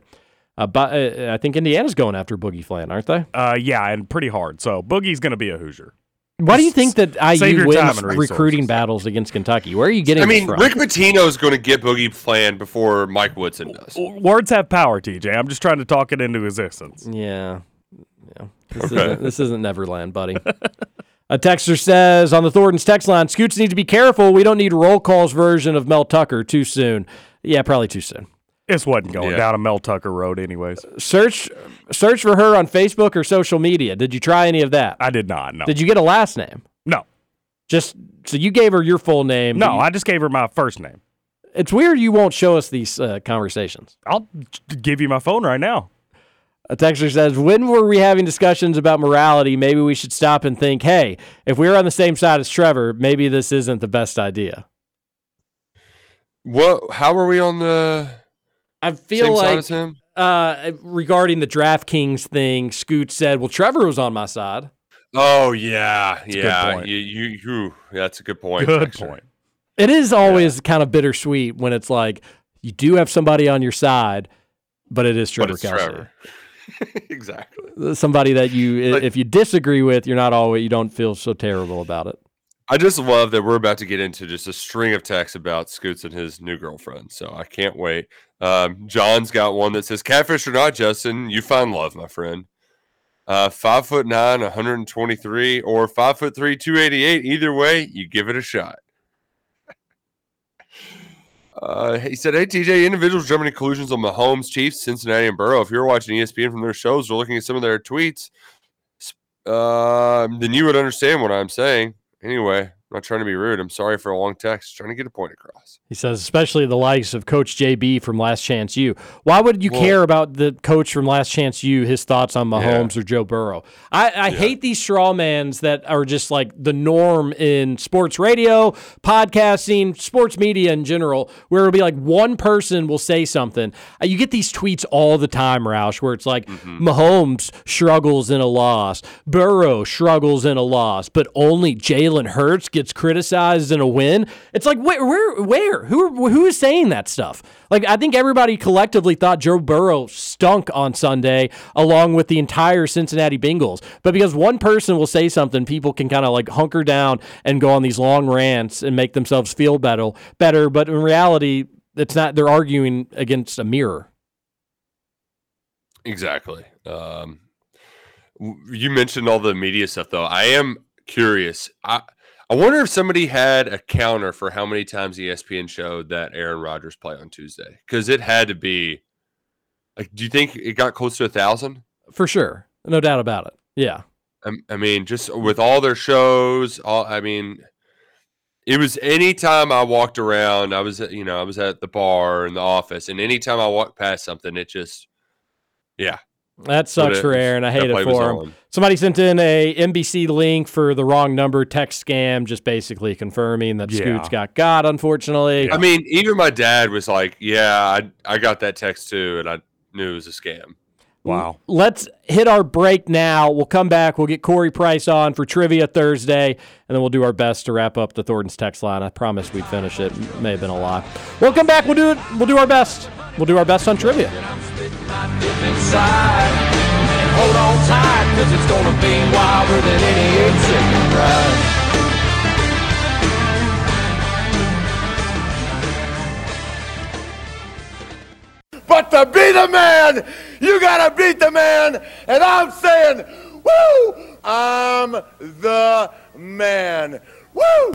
Uh, but uh, I think Indiana's going after Boogie Fland, aren't they? Uh, yeah, and pretty hard. So Boogie's going to be a Hoosier. Why do you think that Save IU your wins time and resources. recruiting battles against Kentucky? Where are you getting I mean, this from? Rick Pitino is going to get Boogie Fland before Mike Woodson does. Words have power, TJ. I'm just trying to talk it into existence. Yeah. Yeah. This, Okay. isn't, this isn't Neverland, buddy. A texter says on the Thornton's text line, Scoots need to be careful. We don't need roll calls version of Mel Tucker too soon. Yeah, probably too soon. This wasn't going Yeah. down a Mel Tucker road, anyways. Search search for her on Facebook or social media. Did you try any of that? I did not. No. Did you get a last name? No. Just so you gave her your full name. No, You- I just gave her my first name. it's weird you won't show us these uh, conversations. I'll give you my phone right now. A texter says, When were we having discussions about morality? Maybe we should stop and think, hey, if we're on the same side as Trevor, maybe this isn't the best idea. What? How are we on the? I feel same side like as him? uh, regarding the DraftKings thing, Scoot said, Well, Trevor was on my side. Oh yeah, a good yeah. You, you, you, that's a good point. Good actually. point. It is always kind of bittersweet when it's like you do have somebody on your side, but it is But Trevor it's Kelsey. Trevor. *laughs* exactly. Somebody that you, if you disagree with, you're not always, you don't feel so terrible about it. I just love that we're about to get into just a string of texts about Scoots and his new girlfriend. So I can't wait. Um, John's got one that says, "Catfish or not, Justin, you find love, my friend." Uh, five foot nine, 123, or five foot three, 288. Either way, you give it a shot. Uh, he said, "Hey TJ, individuals jumping to conclusions on Mahomes, Chiefs, Cincinnati, and Burrow. If you're watching ESPN from their shows or looking at some of their tweets, um, then you would understand what I'm saying. Anyway, I'm not trying to be rude. I'm sorry for a long text. Trying to get a point across. He says, especially the likes of Coach JB from Last Chance U. Why would you Well- care about the coach from Last Chance U, his thoughts on Mahomes or Joe Burrow? I, I hate these straw mans that are just like the norm in sports radio, podcasting, sports media in general, where it'll be like one person will say something. Uh, You get these tweets all the time, Roush, where it's like Mahomes struggles in a loss, Burrow struggles in a loss, but only Jalen Hurts gets criticized in a win. It's like where, where, where? Who, who is saying that stuff? Like I think everybody collectively thought Joe Burrow stunk on Sunday, along with the entire Cincinnati Bengals. But because one person will say something, people can kind of like hunker down and go on these long rants and make themselves feel better. Better, but in reality, it's not. They're arguing against a mirror. Exactly. Um, you mentioned all the media stuff, though. I am curious. I I wonder if somebody had a counter for how many times ESPN showed that Aaron Rodgers play on Tuesday because it had to be. Like, do you think it got close to a thousand? For sure, no doubt about it. Yeah. I, I mean, just with all their shows, all I mean, it was anytime I walked around, I was, you know, I was at the bar in the office, and anytime I walked past something, it just, yeah, That sucks it- for Aaron. I hate it for him. on. Somebody sent in a NBC link for the wrong number text scam, just basically confirming that Yeah. Scoots got got. Unfortunately, I mean, even my dad was like, "Yeah, I I got that text too, and I knew it was a scam." Wow. Let's hit our break now. We'll come back. We'll get Corey Price on for Trivia Thursday, and then we'll do our best to wrap up the Thornton's text line. I promised we'd finish it. May have been a lot. We'll come back. We'll do it. We'll do our best. We'll do our best on trivia. Inside. And hold on tight, cause it's gonna be wilder than any eight second ride. But to be the man, you gotta beat the man. And I'm saying, woo, I'm the man. Woo!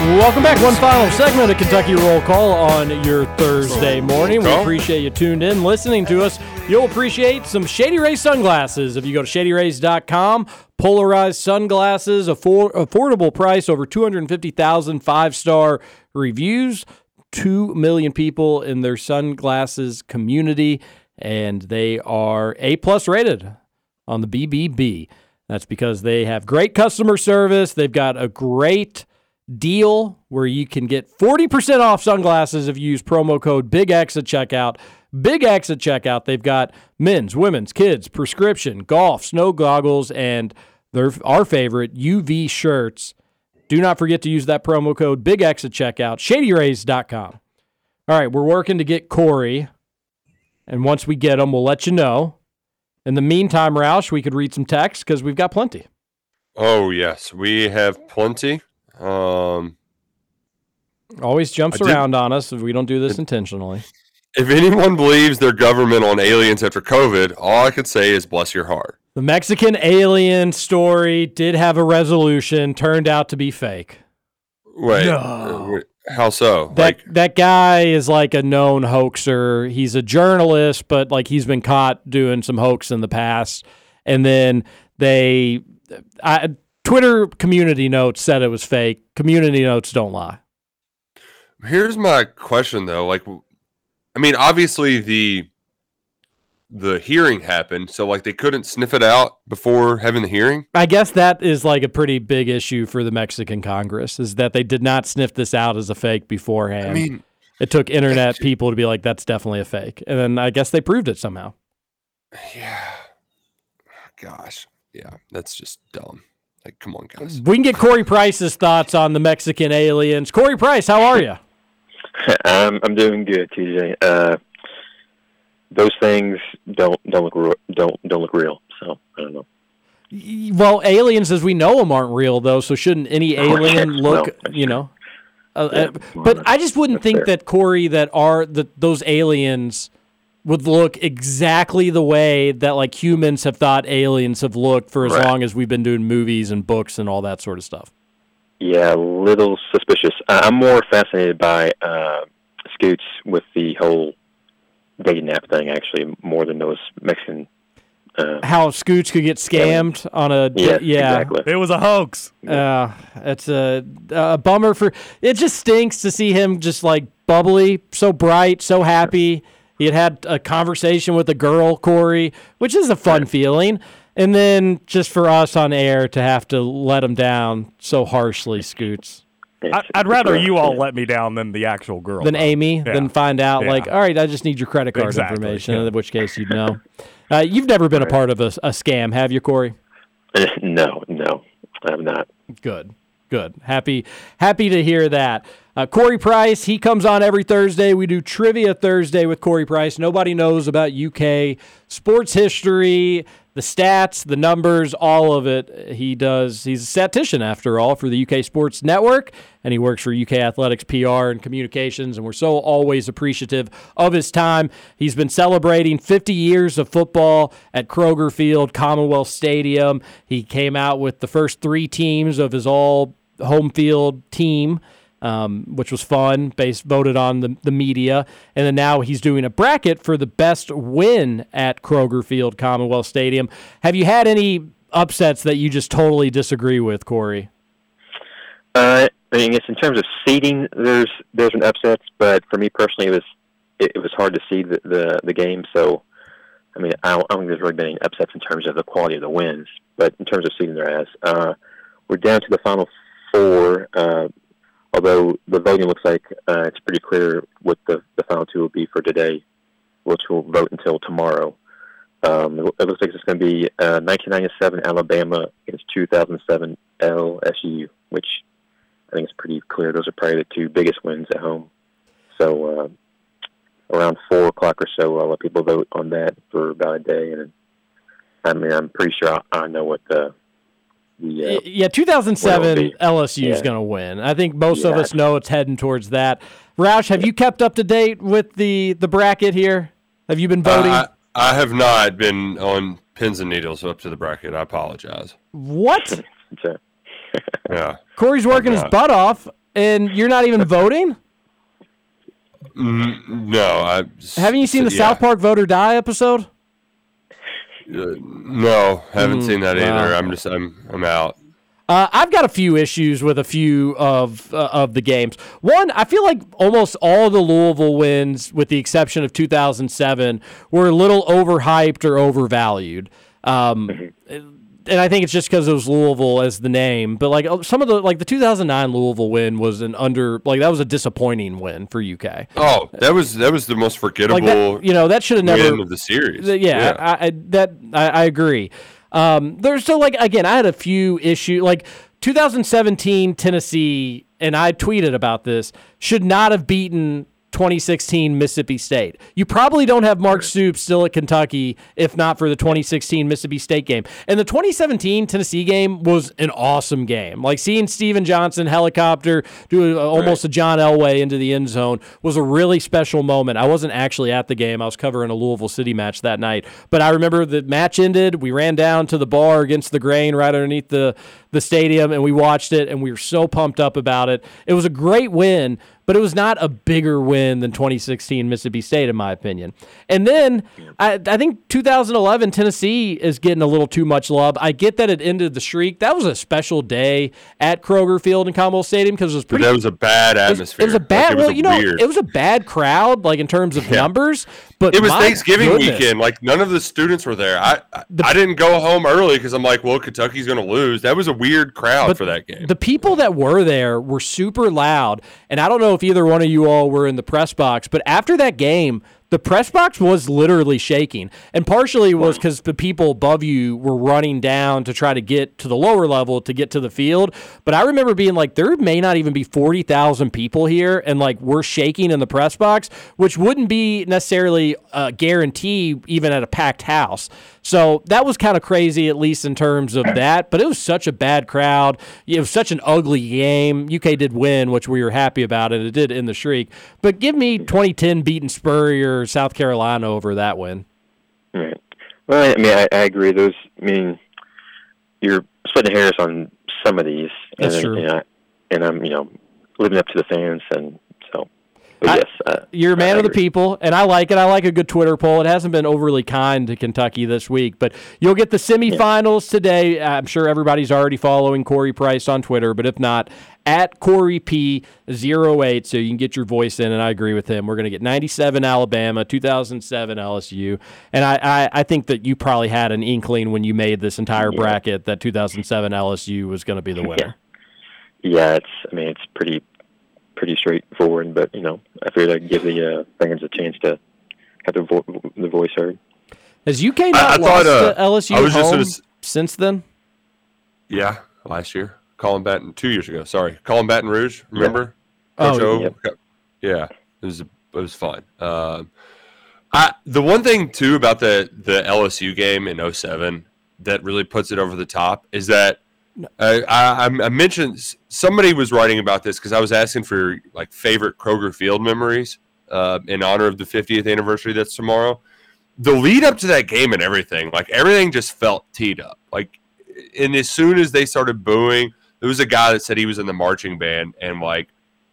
Welcome back. One final segment of Kentucky Roll Call on your Thursday morning. We appreciate you tuned in, listening to us. You'll appreciate some Shady Rays sunglasses if you go to shadyrays.com. Polarized sunglasses, affor- affordable price, over 250,000 five star reviews. 2 million people in their sunglasses community, and they are A plus rated on the BBB. That's because they have great customer service. They've got a great deal where you can get 40% off sunglasses if you use promo code Big X at checkout. Big X at checkout. They've got men's, women's, kids, prescription, golf, snow goggles, and their our favorite UV shirts. Do not forget to use that promo code Big X at checkout. ShadyRays.com. All right, we're working to get Corey, and once we get him, we'll let you know. In the meantime, Roush, we could read some text because we've got plenty. Oh yes, we have plenty. Um, Always jumps I did- around on us if we don't do this intentionally. if anyone believes they're governmental and aliens after COVID, all I could say is bless your heart. The Mexican alien story did have a resolution, turned out to be fake. Wait, No. wait, how so? That that guy is like a known hoaxer. He's a journalist, but like he's been caught doing some hoax in the past. And then they, I, Twitter community notes said it was fake. Community notes don't lie. Here's my question though. Like, I mean, obviously the the hearing happened, so like they couldn't sniff it out before having the hearing. I guess that is like a pretty big issue for the Mexican Congress is that they did not sniff this out as a fake beforehand. I mean, it took internet people to be like, "That's definitely a fake," and then I guess they proved it somehow. yeah. Gosh, yeah, that's just dumb. Like, come on, guys. We can get Corey Price's thoughts on the Mexican aliens. Corey Price, how are you? *laughs* I'm I'm doing good, TJ. Uh, those things don't don't look don't don't look real. So I don't know. Well, aliens as we know them aren't real, though. So shouldn't any *laughs* alien look, Well, you know? Uh, uh, but I just wouldn't think that Corey, that are that those aliens would look exactly the way that like humans have thought aliens have looked for as Right. long as we've been doing movies and books and all that sort of stuff. Yeah, a little suspicious. I- I'm more fascinated by uh, Scoots with the whole dating app thing, actually, more than those Mexican. Uh, How Scooch could get scammed on a Yes, yeah. exactly. It was a hoax. Uh, it's a, a bummer for. It just stinks to see him just like bubbly, so bright, so happy. He had had a conversation with a girl, Corey, which is a fun feeling. And then just for us on air to have to let him down so harshly, Scoots. I, I'd rather you all let me down than the actual girl. Than though. Amy, Yeah. then find out Yeah. like, all right, I just need your credit card Exactly, information. yeah. In which case, you'd know. Uh, you've never been a part of a, a scam, have you, Corey? *laughs* no, no, I'm not. Good, good. Happy, happy to hear that. Uh, Corey Price, he comes on every Thursday. We do trivia Thursday with Corey Price. Nobody knows about UK sports history, the stats, the numbers, all of it. He does. He's a statistician after all for the UK Sports Network, and he works for UK Athletics PR and Communications. And we're so always appreciative of his time. He's been celebrating 50 years of football at Kroger Field, Commonwealth Stadium. He came out with the first three teams of his all home field team um, which was fun, based voted on the, the media. And then now he's doing a bracket for the best win at Kroger Field Commonwealth Stadium. Have you had any upsets that you just totally disagree with, Corey? Uh, I mean, it's in terms of seeding. There's there's been upsets, but for me personally, it was it, it was hard to see the, the the game. So, I mean, I don't, I don't think there's really been any upsets in terms of the quality of the wins, but in terms of seeding, there has. Uh, we're down to the final four. Uh, although the voting looks like uh, it's pretty clear what the the final two will be for today, which we'll vote until tomorrow. Um, it, it looks like it's going to be uh, 1997 Alabama against 2007 LSU, which I think is pretty clear. Those are probably the two biggest wins at home. So uh, around four o'clock or so, I'll let people vote on that for about a day, and I mean, I'm pretty sure I, I know what the the uh, Yeah, 2007. LSU is Yeah. going to win. I think most of us know it's heading towards that. Roush, have you kept up to date with the the bracket here? Have you been voting? I, I have not been on pins and needles up to the bracket. I apologize. what? *laughs* Yeah. Corey's working his butt off, and you're not even *laughs* voting. Mm, no, I Haven't you seen the yeah. South Park Voter Die episode? Uh, no, haven't Mm, seen that either. wow. I'm just I'm I'm out. Uh, I've got a few issues with a few of uh, of the games. One, I feel like almost all the Louisville wins, with the exception of 2007, were a little overhyped or overvalued. Um, and I think it's just because it was Louisville as the name. But like uh, some of the like the 2009 Louisville win was an under like that was a disappointing win for UK. Oh, that was that was the most forgettable. Like that, you know, that should have never of the series. Th- Yeah, I, I, that I, I agree. Um, there's so like again, I had a few issues like 2017 Tennessee, and I tweeted about this. Should not have beaten 2016 Mississippi State. You probably don't have Mark Stoops still at Kentucky if not for the 2016 Mississippi State game. And the 2017 Tennessee game was an awesome game. Like seeing Stephen Johnson helicopter do almost a John Elway into the end zone was a really special moment. I wasn't actually at the game. I was covering a Louisville City match that night. But I remember the match ended. We ran down to the bar against the grain right underneath the the stadium and we watched it and we were so pumped up about it. It was a great win, but it was not a bigger win than 2016 Mississippi State, in my opinion. And then I, I think 2011 Tennessee is getting a little too much love. I get that it ended the streak. That was a special day at Kroger Field and Commonwealth Stadium because it was But pretty. that was a bad it was- atmosphere. It was a bad. it was well, a you know, weird- it was a bad crowd, like in terms of numbers. But it was Thanksgiving goodness. weekend. Like none of the students were there. I I, I didn't go home early because I'm like, well, Kentucky's going to lose. That was a weird crowd But for that game. The people that were there were super loud, and I don't know if either one of you all were in the press box, but after that game, the press box was literally shaking, and partially it was because the people above you were running down to try to get to the lower level to get to the field. But I remember being like, there may not even be forty thousand people here, and like we're shaking in the press box, which wouldn't be necessarily a guarantee even at a packed house. So that was kind of crazy, at least in terms of *clears throat* that. But it was such a bad crowd. It was such an ugly game. UK did win, which we were happy about, and it did in the shriek. But give me 2010 beating Spurrier, South Carolina over that win. Right. Well, I mean, I, I agree. Those, I mean, you're splitting hairs on some of these, and That's true. You know, and I'm, you know, living up to the fans, and I- yes, uh, You're a man of the people, and I like it. I like a good Twitter poll. It hasn't been overly kind to Kentucky this week, but you'll get the semifinals today. I'm sure everybody's already following Corey Price on Twitter, but if not, at Corey P08, so you can get your voice in. And I agree with him. We're going to get 97 Alabama, 2007 LSU, and I, I, I think that you probably had an inkling when you made this entire bracket that 2007 LSU was going to be the winner. yeah, it's. I mean, it's pretty, pretty straightforward. But you know, I figured I'd give the uh, fans a chance to have the, vo- the voice heard. Has UK I- not I lost thought, uh, to LSU I was just home gonna since then? yeah, last year, Colin Baton, two years ago. Sorry, Colin Baton Rouge. Remember? Oh, Coach O? yep. Yeah, it was it was fun. Um, I the one thing too about the the LSU game in 07 that really puts it over the top is that uh, I, I mentioned somebody was writing about this because I was asking for like favorite Kroger Field memories uh, in honor of the 50th anniversary that's tomorrow. The lead up to that game and everything, like everything just felt teed up. Like, and as soon as they started booing, there was a guy that said he was in the marching band, and like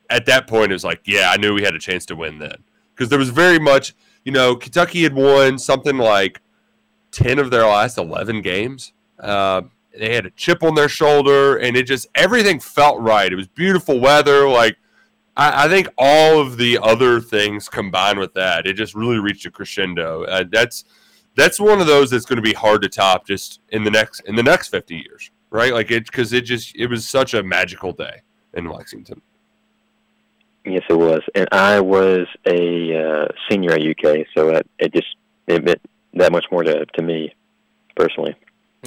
at that point, it was like, yeah, I knew we had a chance to win then because there was very much, you know, Kentucky had won something like ten of their last eleven games. Uh, they had a chip on their shoulder, and it just everything felt right. It was beautiful weather. Like I, I think all of the other things combined with that, it just really reached a crescendo. Uh, that's that's one of those that's going to be hard to top just in the next in the next fifty years, right? Like it because it just it was such a magical day in Lexington. Yes, it was, and I was a uh, senior at UK, so it, it just it meant that much more to to me personally.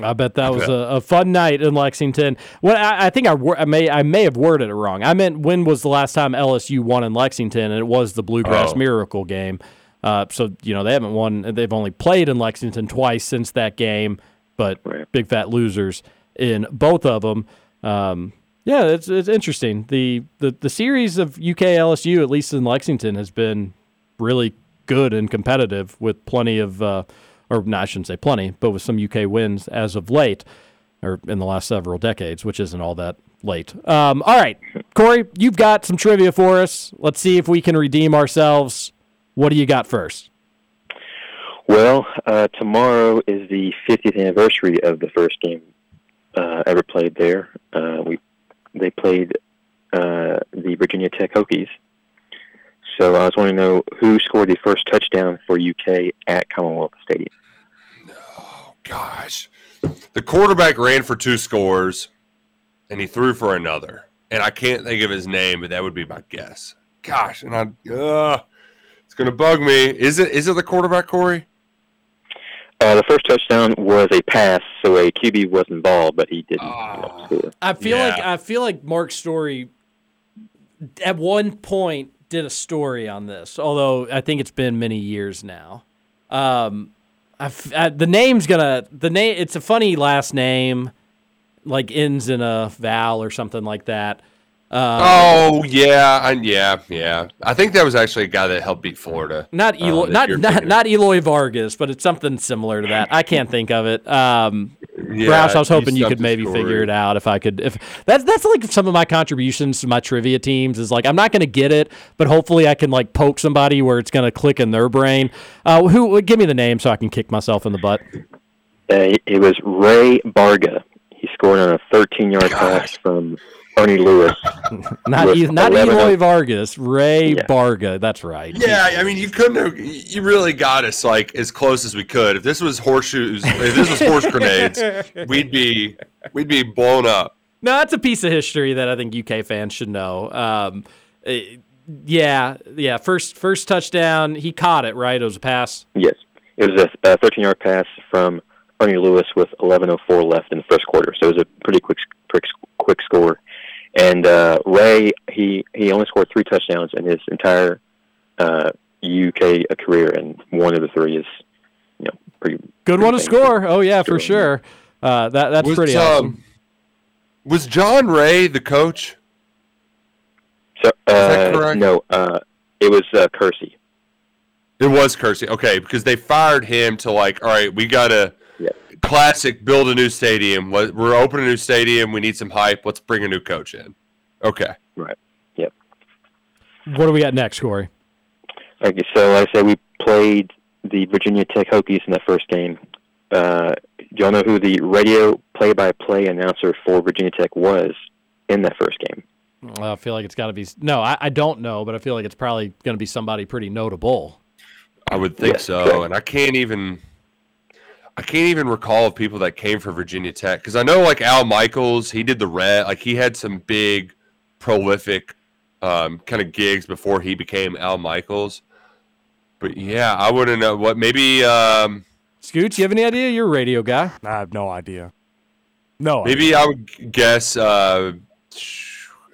I bet that was a, a fun night in Lexington. Well, I, I think I, I may I may have worded it wrong. I meant when was the last time LSU won in Lexington, and it was the Bluegrass Oh. Miracle game. Uh, so you know they haven't won. They've only played in Lexington twice since that game, but big fat losers in both of them. Um, yeah, it's it's interesting. The, the the series of UK LSU, at least in Lexington, has been really good and competitive with plenty of, uh, or no, I shouldn't say plenty, but with some UK wins as of late, or in the last several decades, which isn't all that late. Um, all right, Corey, you've got some trivia for us. Let's see if we can redeem ourselves. What do you got first? Well, uh, tomorrow is the 50th anniversary of the first game uh, ever played there. Uh, we they played uh, the Virginia Tech Hokies. So I was wanting to know who scored the first touchdown for UK at Commonwealth Stadium. Gosh, the quarterback ran for two scores, and he threw for another. And I can't think of his name, but that would be my guess. Gosh, and I, uh, it's gonna bug me. Is it? Is it the quarterback, Corey? Uh, the first touchdown was a pass, so a QB was involved, but he didn't you know, score. I feel like I feel like Mark Story at one point did a story on this, although I think it's been many years now. Um, I I the name's gonna the name. It's a funny last name, like ends in a vowel or something like that. Um, oh yeah, I, yeah, yeah. I think that was actually a guy that helped beat Florida. Not uh, Eloy, that not not, not Eloy Vargas, but it's something similar to that. I can't think of it. Um, Yeah, Roush, I was hoping you could maybe story. figure it out if I could. If that's that's like some of my contributions to my trivia teams is like I'm not going to get it, but hopefully I can like poke somebody where it's going to click in their brain. Uh, who give me the name so I can kick myself in the butt? Uh, it was Ray Barga. He scored on a 13-yard pass from Ernie Lewis. *laughs* Not with e- not Eloy Vargas, Ray Barga. That's right. Yeah, I mean, you couldn't have. You really got us like as close as we could. If this was horseshoes, if this was horse grenades, *laughs* we'd be we'd be blown up. No, that's a piece of history that I think UK fans should know. Um, eh, yeah, yeah. First, first touchdown, he caught it right. It was a pass. Yes, it was a, a 13-yard pass from Ernie Lewis with 11:04 left in the first quarter. So it was a pretty quick, quick, quick score. And uh, Ray, he he only scored three touchdowns in his entire uh, UK career, and one of the three is, you know, pretty Good one to score. Oh yeah, for sure. Uh, that that's Was, pretty um, awesome. Was John Ray the coach? So, that uh, correct? no, uh, it was uh, Curci. It was Curci. Okay, because they fired him to like, all right, we got to classic build a new stadium. We're opening a new stadium. We need some hype. Let's bring a new coach in. Okay. Right. Yep. What do we got next, Corey? Okay, so like I said, we played the Virginia Tech Hokies in that first game. Uh, do y'all know who the radio play-by-play announcer for Virginia Tech was in that first game? Well, I feel like it's got to be. No, I, I don't know, but I feel like it's probably going to be somebody pretty notable. I would think Yeah, so, correct. and I can't even. I can't even recall of people that came from Virginia Tech because I know like Al Michaels, he did the red, like he had some big, prolific, um, kind of gigs before he became Al Michaels. But yeah, I wouldn't know what maybe. Um, Scoots, you have any idea? You're a radio guy. I have no idea. No, Maybe I would guess. Uh,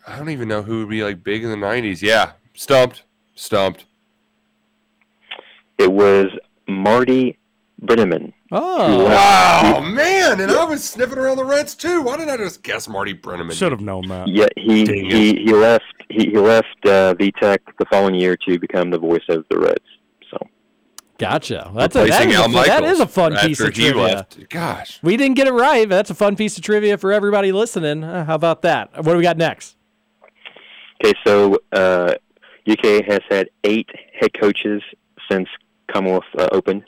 I don't even know who would be like big in the '90s. Yeah, stumped, stumped. It was Marty Brennaman. Oh, wow, man! And I was sniffing around the Reds too. Why didn't I just guess Marty Brennaman? Should have known that. Yeah, he Dang it. he, he left he, he left uh, VTech the following year to become the voice of the Reds. So Gotcha. That's a, that, Replacing is a, Al fu- that Michaels is a fun piece of trivia. left. Gosh, We didn't get it right, but that's a fun piece of trivia for everybody listening. Uh, how about that? What do we got next? Okay, so uh, UK has had eight head coaches since Commonwealth uh, Open.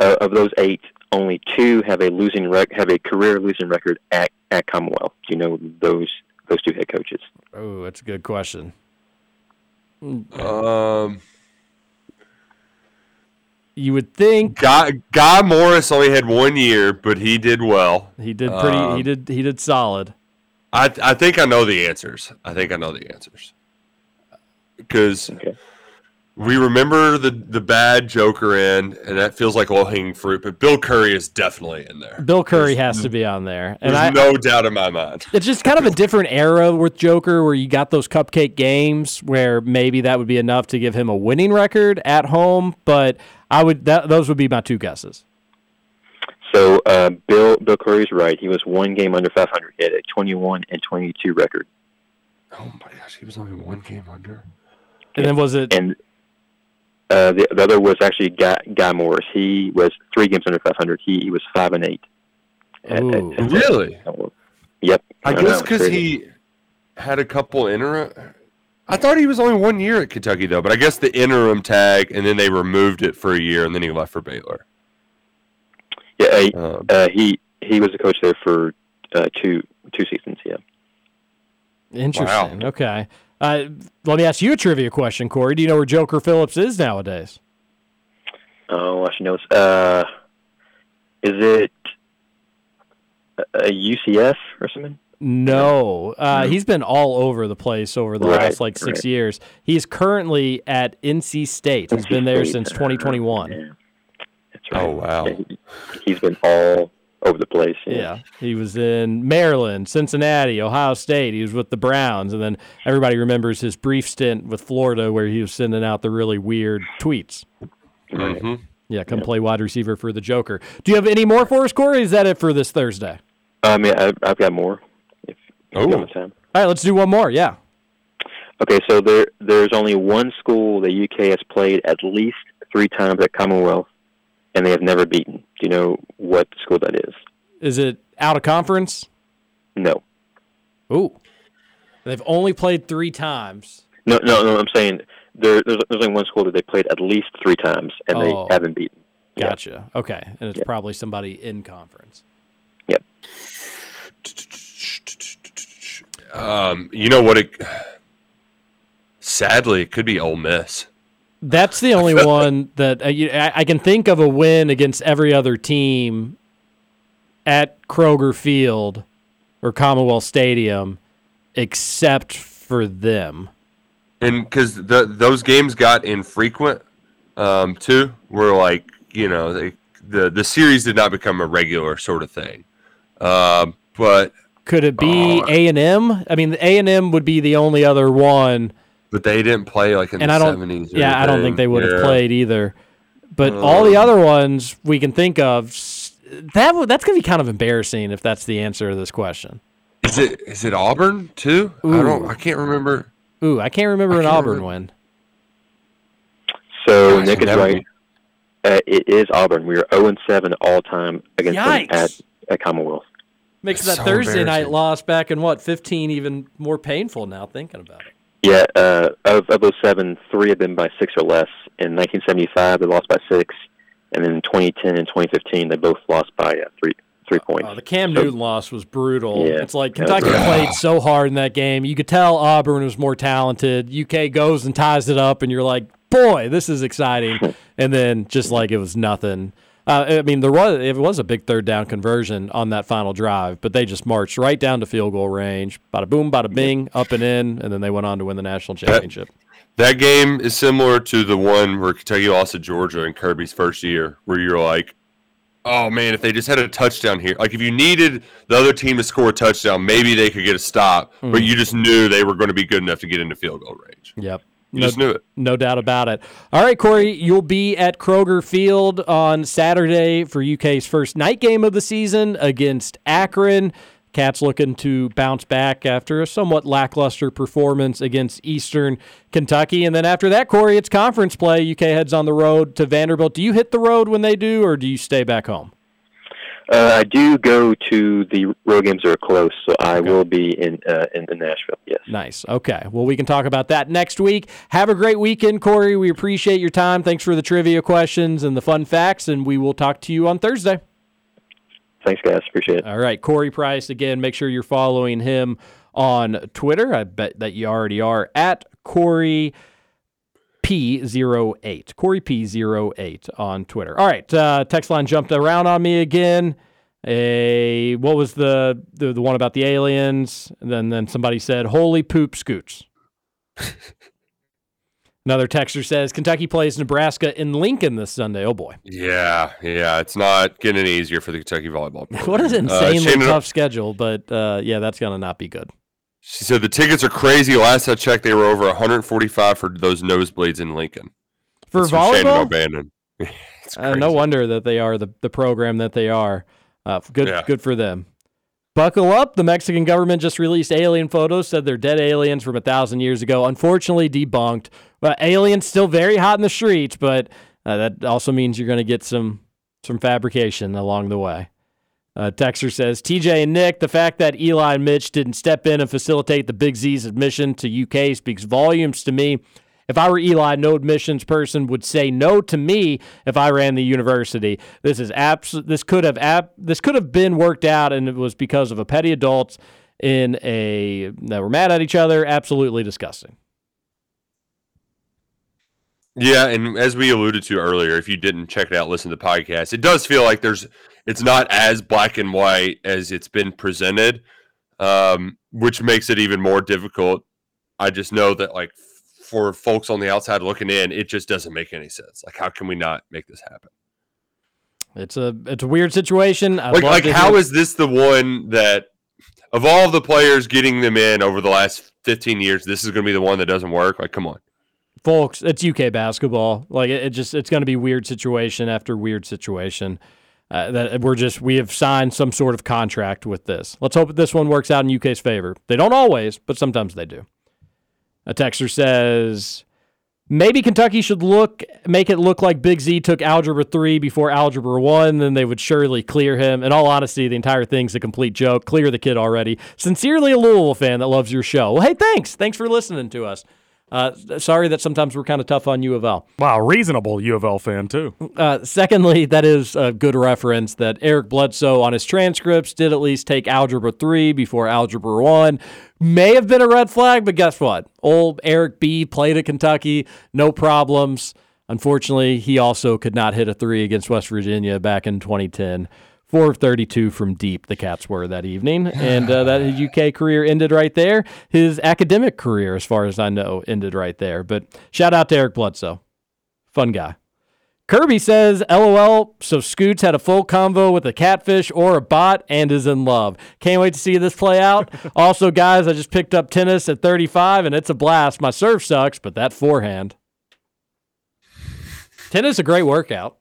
Uh, of those eight, only two have a losing rec- have a career losing record at, at Commonwealth. Do you know those those two head coaches? Oh, that's a good question. um, You would think Guy Guy Morriss only had one year, but he did well. he did pretty. he Um, did. He did solid. I I think I know the answers. I think I know the answers. Because we remember the the bad Joker in, and that feels like low hanging fruit. But Bill Curry is definitely in there. Bill Curry has to be on there, and There's I, no doubt in my mind. it's just kind of a different era with Joker, where you got those cupcake games, where maybe that would be enough to give him a winning record at home. But I would that those would be my two guesses. So uh, Bill Bill Curry's right. He was one game under 500. He had a 21 and 22 record. Oh my gosh, he was only one game under. And then was it? And uh, the, the other was actually Guy, Guy Morriss. He was three games under 500. He, he was five and eight. At- at- at- Really? Yep. I know, guess because he had a couple interim. I thought he was only one year at Kentucky though, but I guess the interim tag, and then they removed it for a year, and then he left for Baylor. Yeah, he, Um, uh, he he was the coach there for uh, two two seasons. Yeah. Interesting. Okay. Uh, let me ask you a trivia question, Corey. Do you know where Joker Phillips is nowadays? Oh, I should know. this. Uh, is it a, a UCF or something? No, uh, he's been all over the place over the Right, last like six right. years. He's currently at NC State. He's been there State, since uh, 2021. That's right. Oh wow! He's been all over the place. Yeah, he was in Maryland, Cincinnati, Ohio State. He was with the Browns, and then everybody remembers his brief stint with Florida, where he was sending out the really weird tweets. hmm Yeah, come play wide receiver for the Joker. Do you have any more for us, Corey? Is that it for this Thursday? I mean, I've, I've got more. If, if Oh. time. All right, let's do one more. Yeah. Okay, so there there's only one school the UK has played at least three times at Commonwealth, and they have never beaten. Do you know what school that is? Is it out of conference? No, Ooh. They've only played three times. no, no, no. I'm saying there, there's, there's only one school that they played at least three times, and Oh. they haven't beaten. Yeah. Gotcha. Okay. And it's Yeah. probably somebody in conference. Yep. Um, you know what? It *sighs* sadly it could be Ole Miss. That's the only *laughs* one that uh, I, I can think of a win against every other team at Kroger Field or Commonwealth Stadium except for them. and because the those games got infrequent um, too, where like you know they, the the series did not become a regular sort of thing. Um, but Could it be Oh. A and M? I mean, A and M would be the only other one, but they didn't play like in and the I don't. seventies. Yeah, I don't think they would have Yeah. played either. But all the other ones we can think of, that would- that's gonna be kind of embarrassing if that's the answer to this question. Is it is it Auburn too? I don't. I can't remember. Ooh, I can't remember I an can't Auburn remember. win. So Gosh, Nick is right. Uh, it is Auburn. We are 0 and 7 all time against them at, at Commonwealth. Makes That's that so Thursday night loss back in what fifteen even more painful now thinking about it. Yeah, uh, of, of those seven, three of them by six or less. In 1975, they lost by six, and then in 2010 and 2015, they both lost by uh, three three points. Oh, the Cam So- Newton loss was brutal. Yeah, it's like Kentucky played so hard in that game. You could tell Auburn was more talented. UK goes and ties it up, and you're like, boy, this is exciting. *laughs* and then just like it was nothing. Uh, I mean, there was it was a big third down conversion on that final drive, but they just marched right down to field goal range. Bada boom, bada bing, up and in, and then they went on to win the national championship. That game is similar to the one where Kentucky lost to Georgia in Kirby's first year, where you're like, oh man, if they just had a touchdown here, like if you needed the other team to score a touchdown, maybe they could get a stop, Hmm. but you just knew they were going to be good enough to get into field goal range. Yep. You just knew it. No doubt about it. All right, Corey, you'll be at Kroger Field on Saturday for UK's first night game of the season against Akron. Cats looking to bounce back after a somewhat lackluster performance against Eastern Kentucky. And then after that, Corey, it's conference play. UK heads on the road to Vanderbilt. Do you hit the road when they do, or do you stay back home? Uh, I do go to the road games that are close, so I will be in, uh, in in Nashville. Yes. Nice. Okay. Well, we can talk about that next week. Have a great weekend, Corey. We appreciate your time. Thanks for the trivia questions and the fun facts, and we will talk to you on Thursday. Thanks, guys. Appreciate it. All right. Corey Price, again, make sure you're following him on Twitter. I bet that you already are at Corey P08. Corey P08 on Twitter. All right. Uh, text line jumped around on me again. A what was the, the the one about the aliens? And then then somebody said, "Holy poop scoots." *laughs* Another texter says Kentucky plays Nebraska in Lincoln this Sunday. Oh boy. Yeah, yeah, it's not getting any easier for the Kentucky volleyball. *laughs* What an Uh, insanely Shannon- tough schedule, but uh, yeah, that's going to not be good. She said the tickets are crazy. Last I checked, they were over 145 for those nosebleeds in Lincoln. For That's from Shannon volleyball? O'Bannon. *laughs* Uh, no wonder that they are the, the program that they are. Uh, good, Yeah. good for them. Buckle up. The Mexican government just released alien photos, said they're dead aliens from a thousand years ago. Unfortunately, debunked. Uh, aliens still very hot in the streets, but uh, that also means you're going to get some some fabrication along the way. Uh, says TJ and Nick, the fact that Eli and Mitch didn't step in and facilitate the Big Z's admission to UK speaks volumes to me. If I were Eli, no admissions person would say no to me if I ran the university. This is abs- This could have ab- this could have been worked out, and it was because of a petty adults in a that were mad at each other. Absolutely disgusting. Yeah, and as we alluded to earlier, if you didn't check it out, listen to the podcast, it does feel like there's it's not as black and white as it's been presented, um, which makes it even more difficult. I just know that like for folks on the outside looking in, it just doesn't make any sense. Like, how can we not make this happen? It's a it's a weird situation. I'd like, like how is this the one that of all the players getting them in over the last 15 years, this is going to be the one that doesn't work? Like, come on. folks it's uk basketball like it, it just it's going to be weird situation after weird situation uh, that we're just we have signed some sort of contract with this. Let's hope that this one works out in uk's favor. They don't always but sometimes they do. A texter says maybe kentucky should look make it look like big z took algebra 3 before algebra 1 then they would surely clear him. In all honesty the entire thing's a complete joke. Clear the kid already. Sincerely a louisville fan that loves your show. Well hey thanks. Thanks for listening to us uh, sorry that sometimes we're kind of tough on U of L. Wow, reasonable U of L fan too. Uh, secondly, that is a good reference that Eric Bledsoe on his transcripts did at least take Algebra 3 before Algebra 1. May have been a red flag, but guess what? Old Eric B played at Kentucky, no problems. Unfortunately, he also could not hit a three against West Virginia back in 2010. Four of 32 from deep, the Cats were that evening. *laughs* And uh, that his UK career ended right there. His academic career, as far as I know, ended right there. But shout out to Eric Bledsoe. Fun guy. Kirby says, LOL, so Scoots had a full convo with a catfish or a bot and is in love. Can't wait to see this play out. *laughs* also, guys, I just picked up tennis at 35 and it's a blast. My serve sucks, but that forehand. Tennis is a great workout.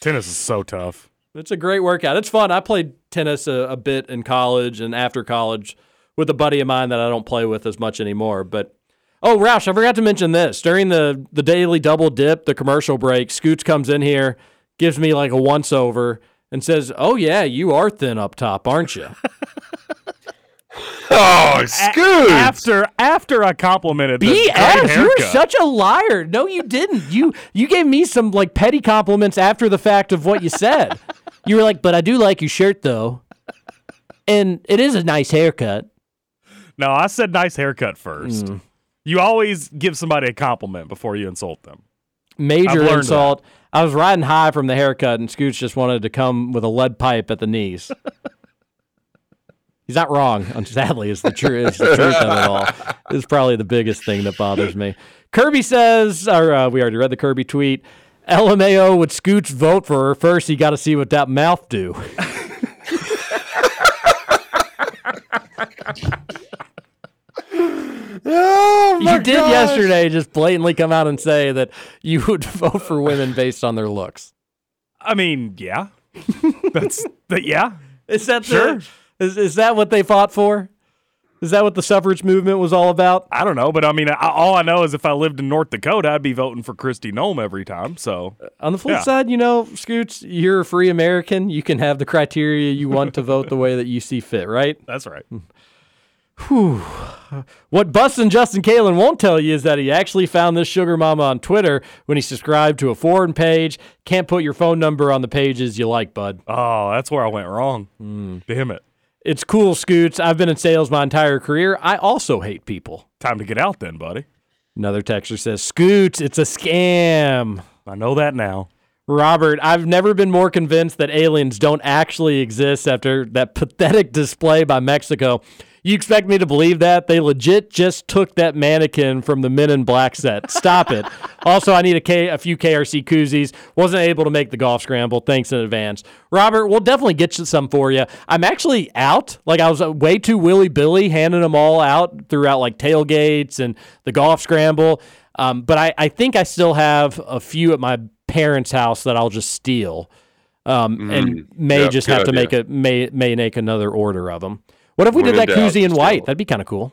Tennis is so tough. It's a great workout. It's fun. I played tennis a, a bit in college and after college with a buddy of mine that I don't play with as much anymore. But oh, Roush, I forgot to mention this during the the daily double dip, the commercial break. Scoots comes in here, gives me like a once over, and says, "Oh yeah, you are thin up top, aren't you?" *laughs* Oh, Scoots! After after I complimented the great BS, you were haircut. such a liar. No, you didn't. You you gave me some like petty compliments after the fact of what you said. You were like, "But I do like your shirt though." And it is a nice haircut. No, I said nice haircut first. Hmm. You always give somebody a compliment before you insult them. Major insult. I was riding high from the haircut, and Scoots just wanted to come with a lead pipe at the knees. He's not wrong. *laughs* Sadly, is the truth. Is the truth of it all. This is probably the biggest thing that bothers me. Kirby says, or uh, we already read the Kirby tweet. LMAO would Scoots vote for her first. You got to see what that mouth do. *laughs* Oh you did yesterday just blatantly come out and say that you would vote for women based on their looks. I mean, yeah. That's that yeah. Is that Sure. the, is is that what they fought for? Is that what the suffrage movement was all about? I don't know, but I mean, I, all I know is if I lived in North Dakota, I'd be voting for Kristi Noem every time. So On the flip Yeah. side, you know, Scoots, you're a free American. You can have the criteria you want to vote the way that you see fit, right? *laughs* that's right. Whew. What Bustin' Justin Kalen won't tell you is that he actually found this sugar mama on Twitter when he subscribed to a foreign page. Can't put your phone number on the pages you like, bud. Oh, that's where I went wrong. Hmm. Damn it. It's cool, Scoots. I've been in sales my entire career. I also hate people. Time to get out then, buddy. Another texter says, Scoots, it's a scam. I know that now. Robert, I've never been more convinced that aliens don't actually exist after that pathetic display by Mexico. You expect me to believe that? They legit just took that mannequin from the Men in Black set. Stop it. *laughs* Also, I need a, K, a few KRC koozies. Wasn't able to make the golf scramble. Thanks in advance. Robert, we'll definitely get you some for you. I'm actually out. Like, I was uh, way too willy billy handing them all out throughout like tailgates and the golf scramble. Um, but I, I think I still have a few at my parents' house that I'll just steal. Um, and Mm, may yeah, just have to idea. make a may may make another order of them. What if we When did that doubt, koozie in white? it. That'd be kind of cool.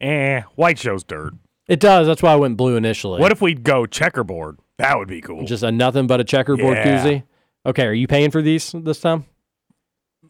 Eh, white shows dirt. It does. That's why I went blue initially. What if we go checkerboard? That would be cool. just a nothing but a checkerboard Yeah. koozie? Okay, are you paying for these this time?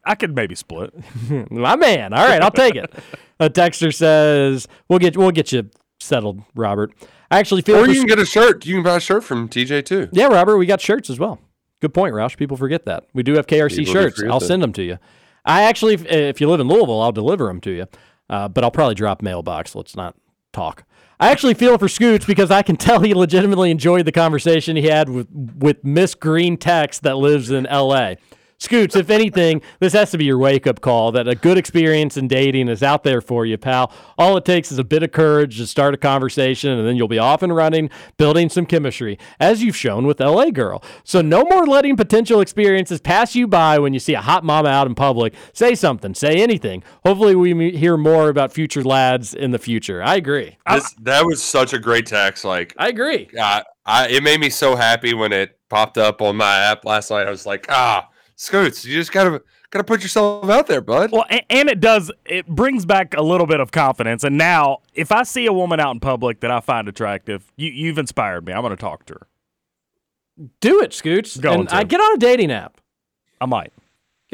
I could maybe split. *laughs* My man. All right, I'll take it. *laughs* A texter says we'll get we'll get you settled, Robert. I actually feel Or for you can get a shirt. You can buy a shirt from TJ too. Yeah, Robert, we got shirts as well. Good point, Roush. People forget that. We do have KRC People shirts. I'll that. send them to you. I actually, if, you live in Louisville, I'll deliver them to you. Uh, but I'll probably drop mailbox. Let's not talk. I actually feel for Scoots because I can *laughs* tell he legitimately enjoyed the conversation he had with with Miss Green Tex that lives in L.A. Scoots, if anything, this has to be your wake up call that a good experience in dating is out there for you, pal. All it takes is a bit of courage to start a conversation, and then you'll be off and running, building some chemistry, as you've shown with LA Girl. So, no more letting potential experiences pass you by when you see a hot mama out in public. Say something, say anything. Hopefully, we hear more about future lads in the future. I agree. This, that was such a great text. Like I agree. I, I, it made me so happy when it popped up on my app last night. I was like, ah, Scoots, you just gotta gotta put yourself out there, bud. Well, and, and it does. It brings back a little bit of confidence. And now, if I see a woman out in public that I find attractive, you, you've inspired me. I'm going to talk to her. Do it, Scoots. Going and to. I get on a dating app. I might.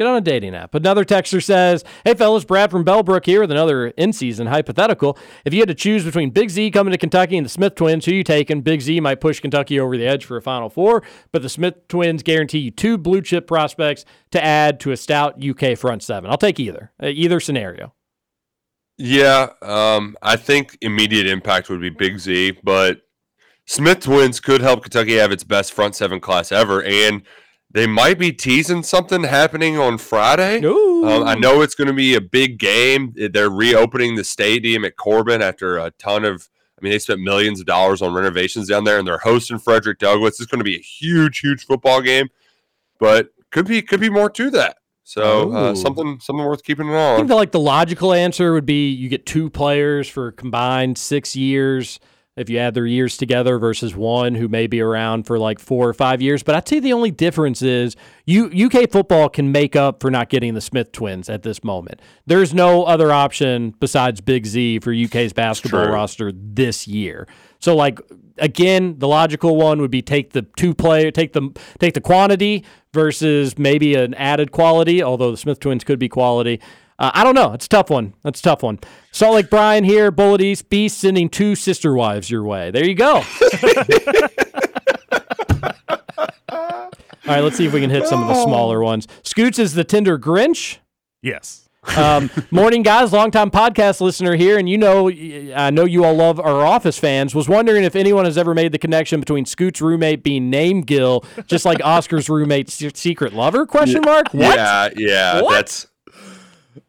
Get on a dating app. Another texter says, Hey, fellas, Brad from Bellbrook here with another in season hypothetical. If you had to choose between Big Z coming to Kentucky and the Smith twins, who you taking? Big Z might push Kentucky over the edge for a Final Four, but the Smith twins guarantee you two blue chip prospects to add to a stout UK front seven. I'll take either, uh, either scenario. Yeah, um, I think immediate impact would be Big Z, but Smith twins could help Kentucky have its best front seven class ever, and they might be teasing something happening on Friday. Um, I know it's going to be a big game. They're reopening the stadium at Corbin after a ton of. I mean, they spent millions of dollars on renovations down there, and they're hosting Frederick Douglass. It's going to be a huge, huge football game, but could be could be more to that. So uh, something something worth keeping an eye I on. think the, like the logical answer would be you get two players for combined six years if you add their years together versus one who may be around for like four or five years. But I'd say the only difference is you UK football can make up for not getting the Smith twins at this moment. There's no other option besides Big Z for UK's basketball roster this year. So like again, the logical one would be take the two player, take the take the quantity versus maybe an added quality. Although the Smith twins could be quality. Uh, I don't know. It's a tough one. That's a tough one. Salt Lake Brian here, Bullitt East Beast sending two sister wives your way. There you go. *laughs* All right, let's see if we can hit some of the smaller ones. Scoots is the Tinder Grinch. Yes. Um, morning, guys. Longtime podcast listener here, and you know, I know you all love our Office fans. Was wondering if anyone has ever made the connection between Scoot's roommate being named Gil, just like Oscar's roommate's secret lover? Question mark. What? Yeah, yeah, What? that's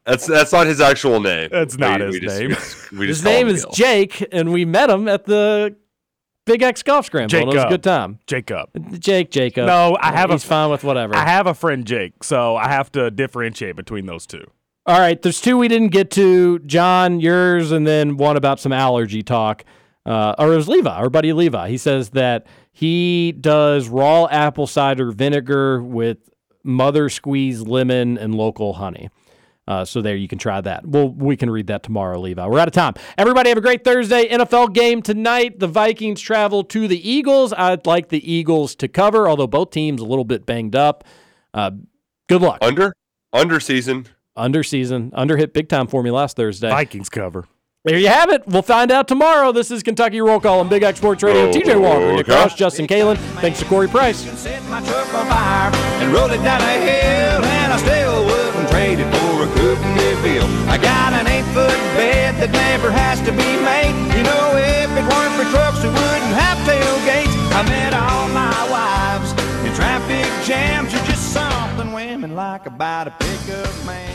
that's that's not his actual name. That's not We- his we just- name. we just- we His just call name is Gil. Jake, and we met him at the Big X Golf Scramble. and It was a good time. Jacob. Jake, Jacob. No, I have a- He's fine with whatever. I have a friend Jake, so I have to differentiate between those two. All right, there's two we didn't get to. John, yours, and then one about some allergy talk. Uh, or it was Levi, our buddy Levi. He says that he does raw apple cider vinegar with mother squeeze lemon and local honey. Uh, so there, you can try that. Well, we can read that tomorrow, Levi. We're out of time. Everybody have a great Thursday. NFL game tonight. The Vikings travel to the Eagles. I'd like the Eagles to cover, although both teams a little bit banged up. Uh, good luck. under under season. Under season, under hit big time for me last Thursday. Vikings cover. There you have it. We'll find out tomorrow. This is Kentucky Roll Call on Big X Sports Radio. TJ Walker, Nick Okay. Ross, Justin Kalen. Thanks to Corey Price. A. I got an eight-foot bed that never has to be made. You know, if it weren't for trucks, we wouldn't have tailgates. I met all my wives in traffic jams. You're just something women like about a pickup man.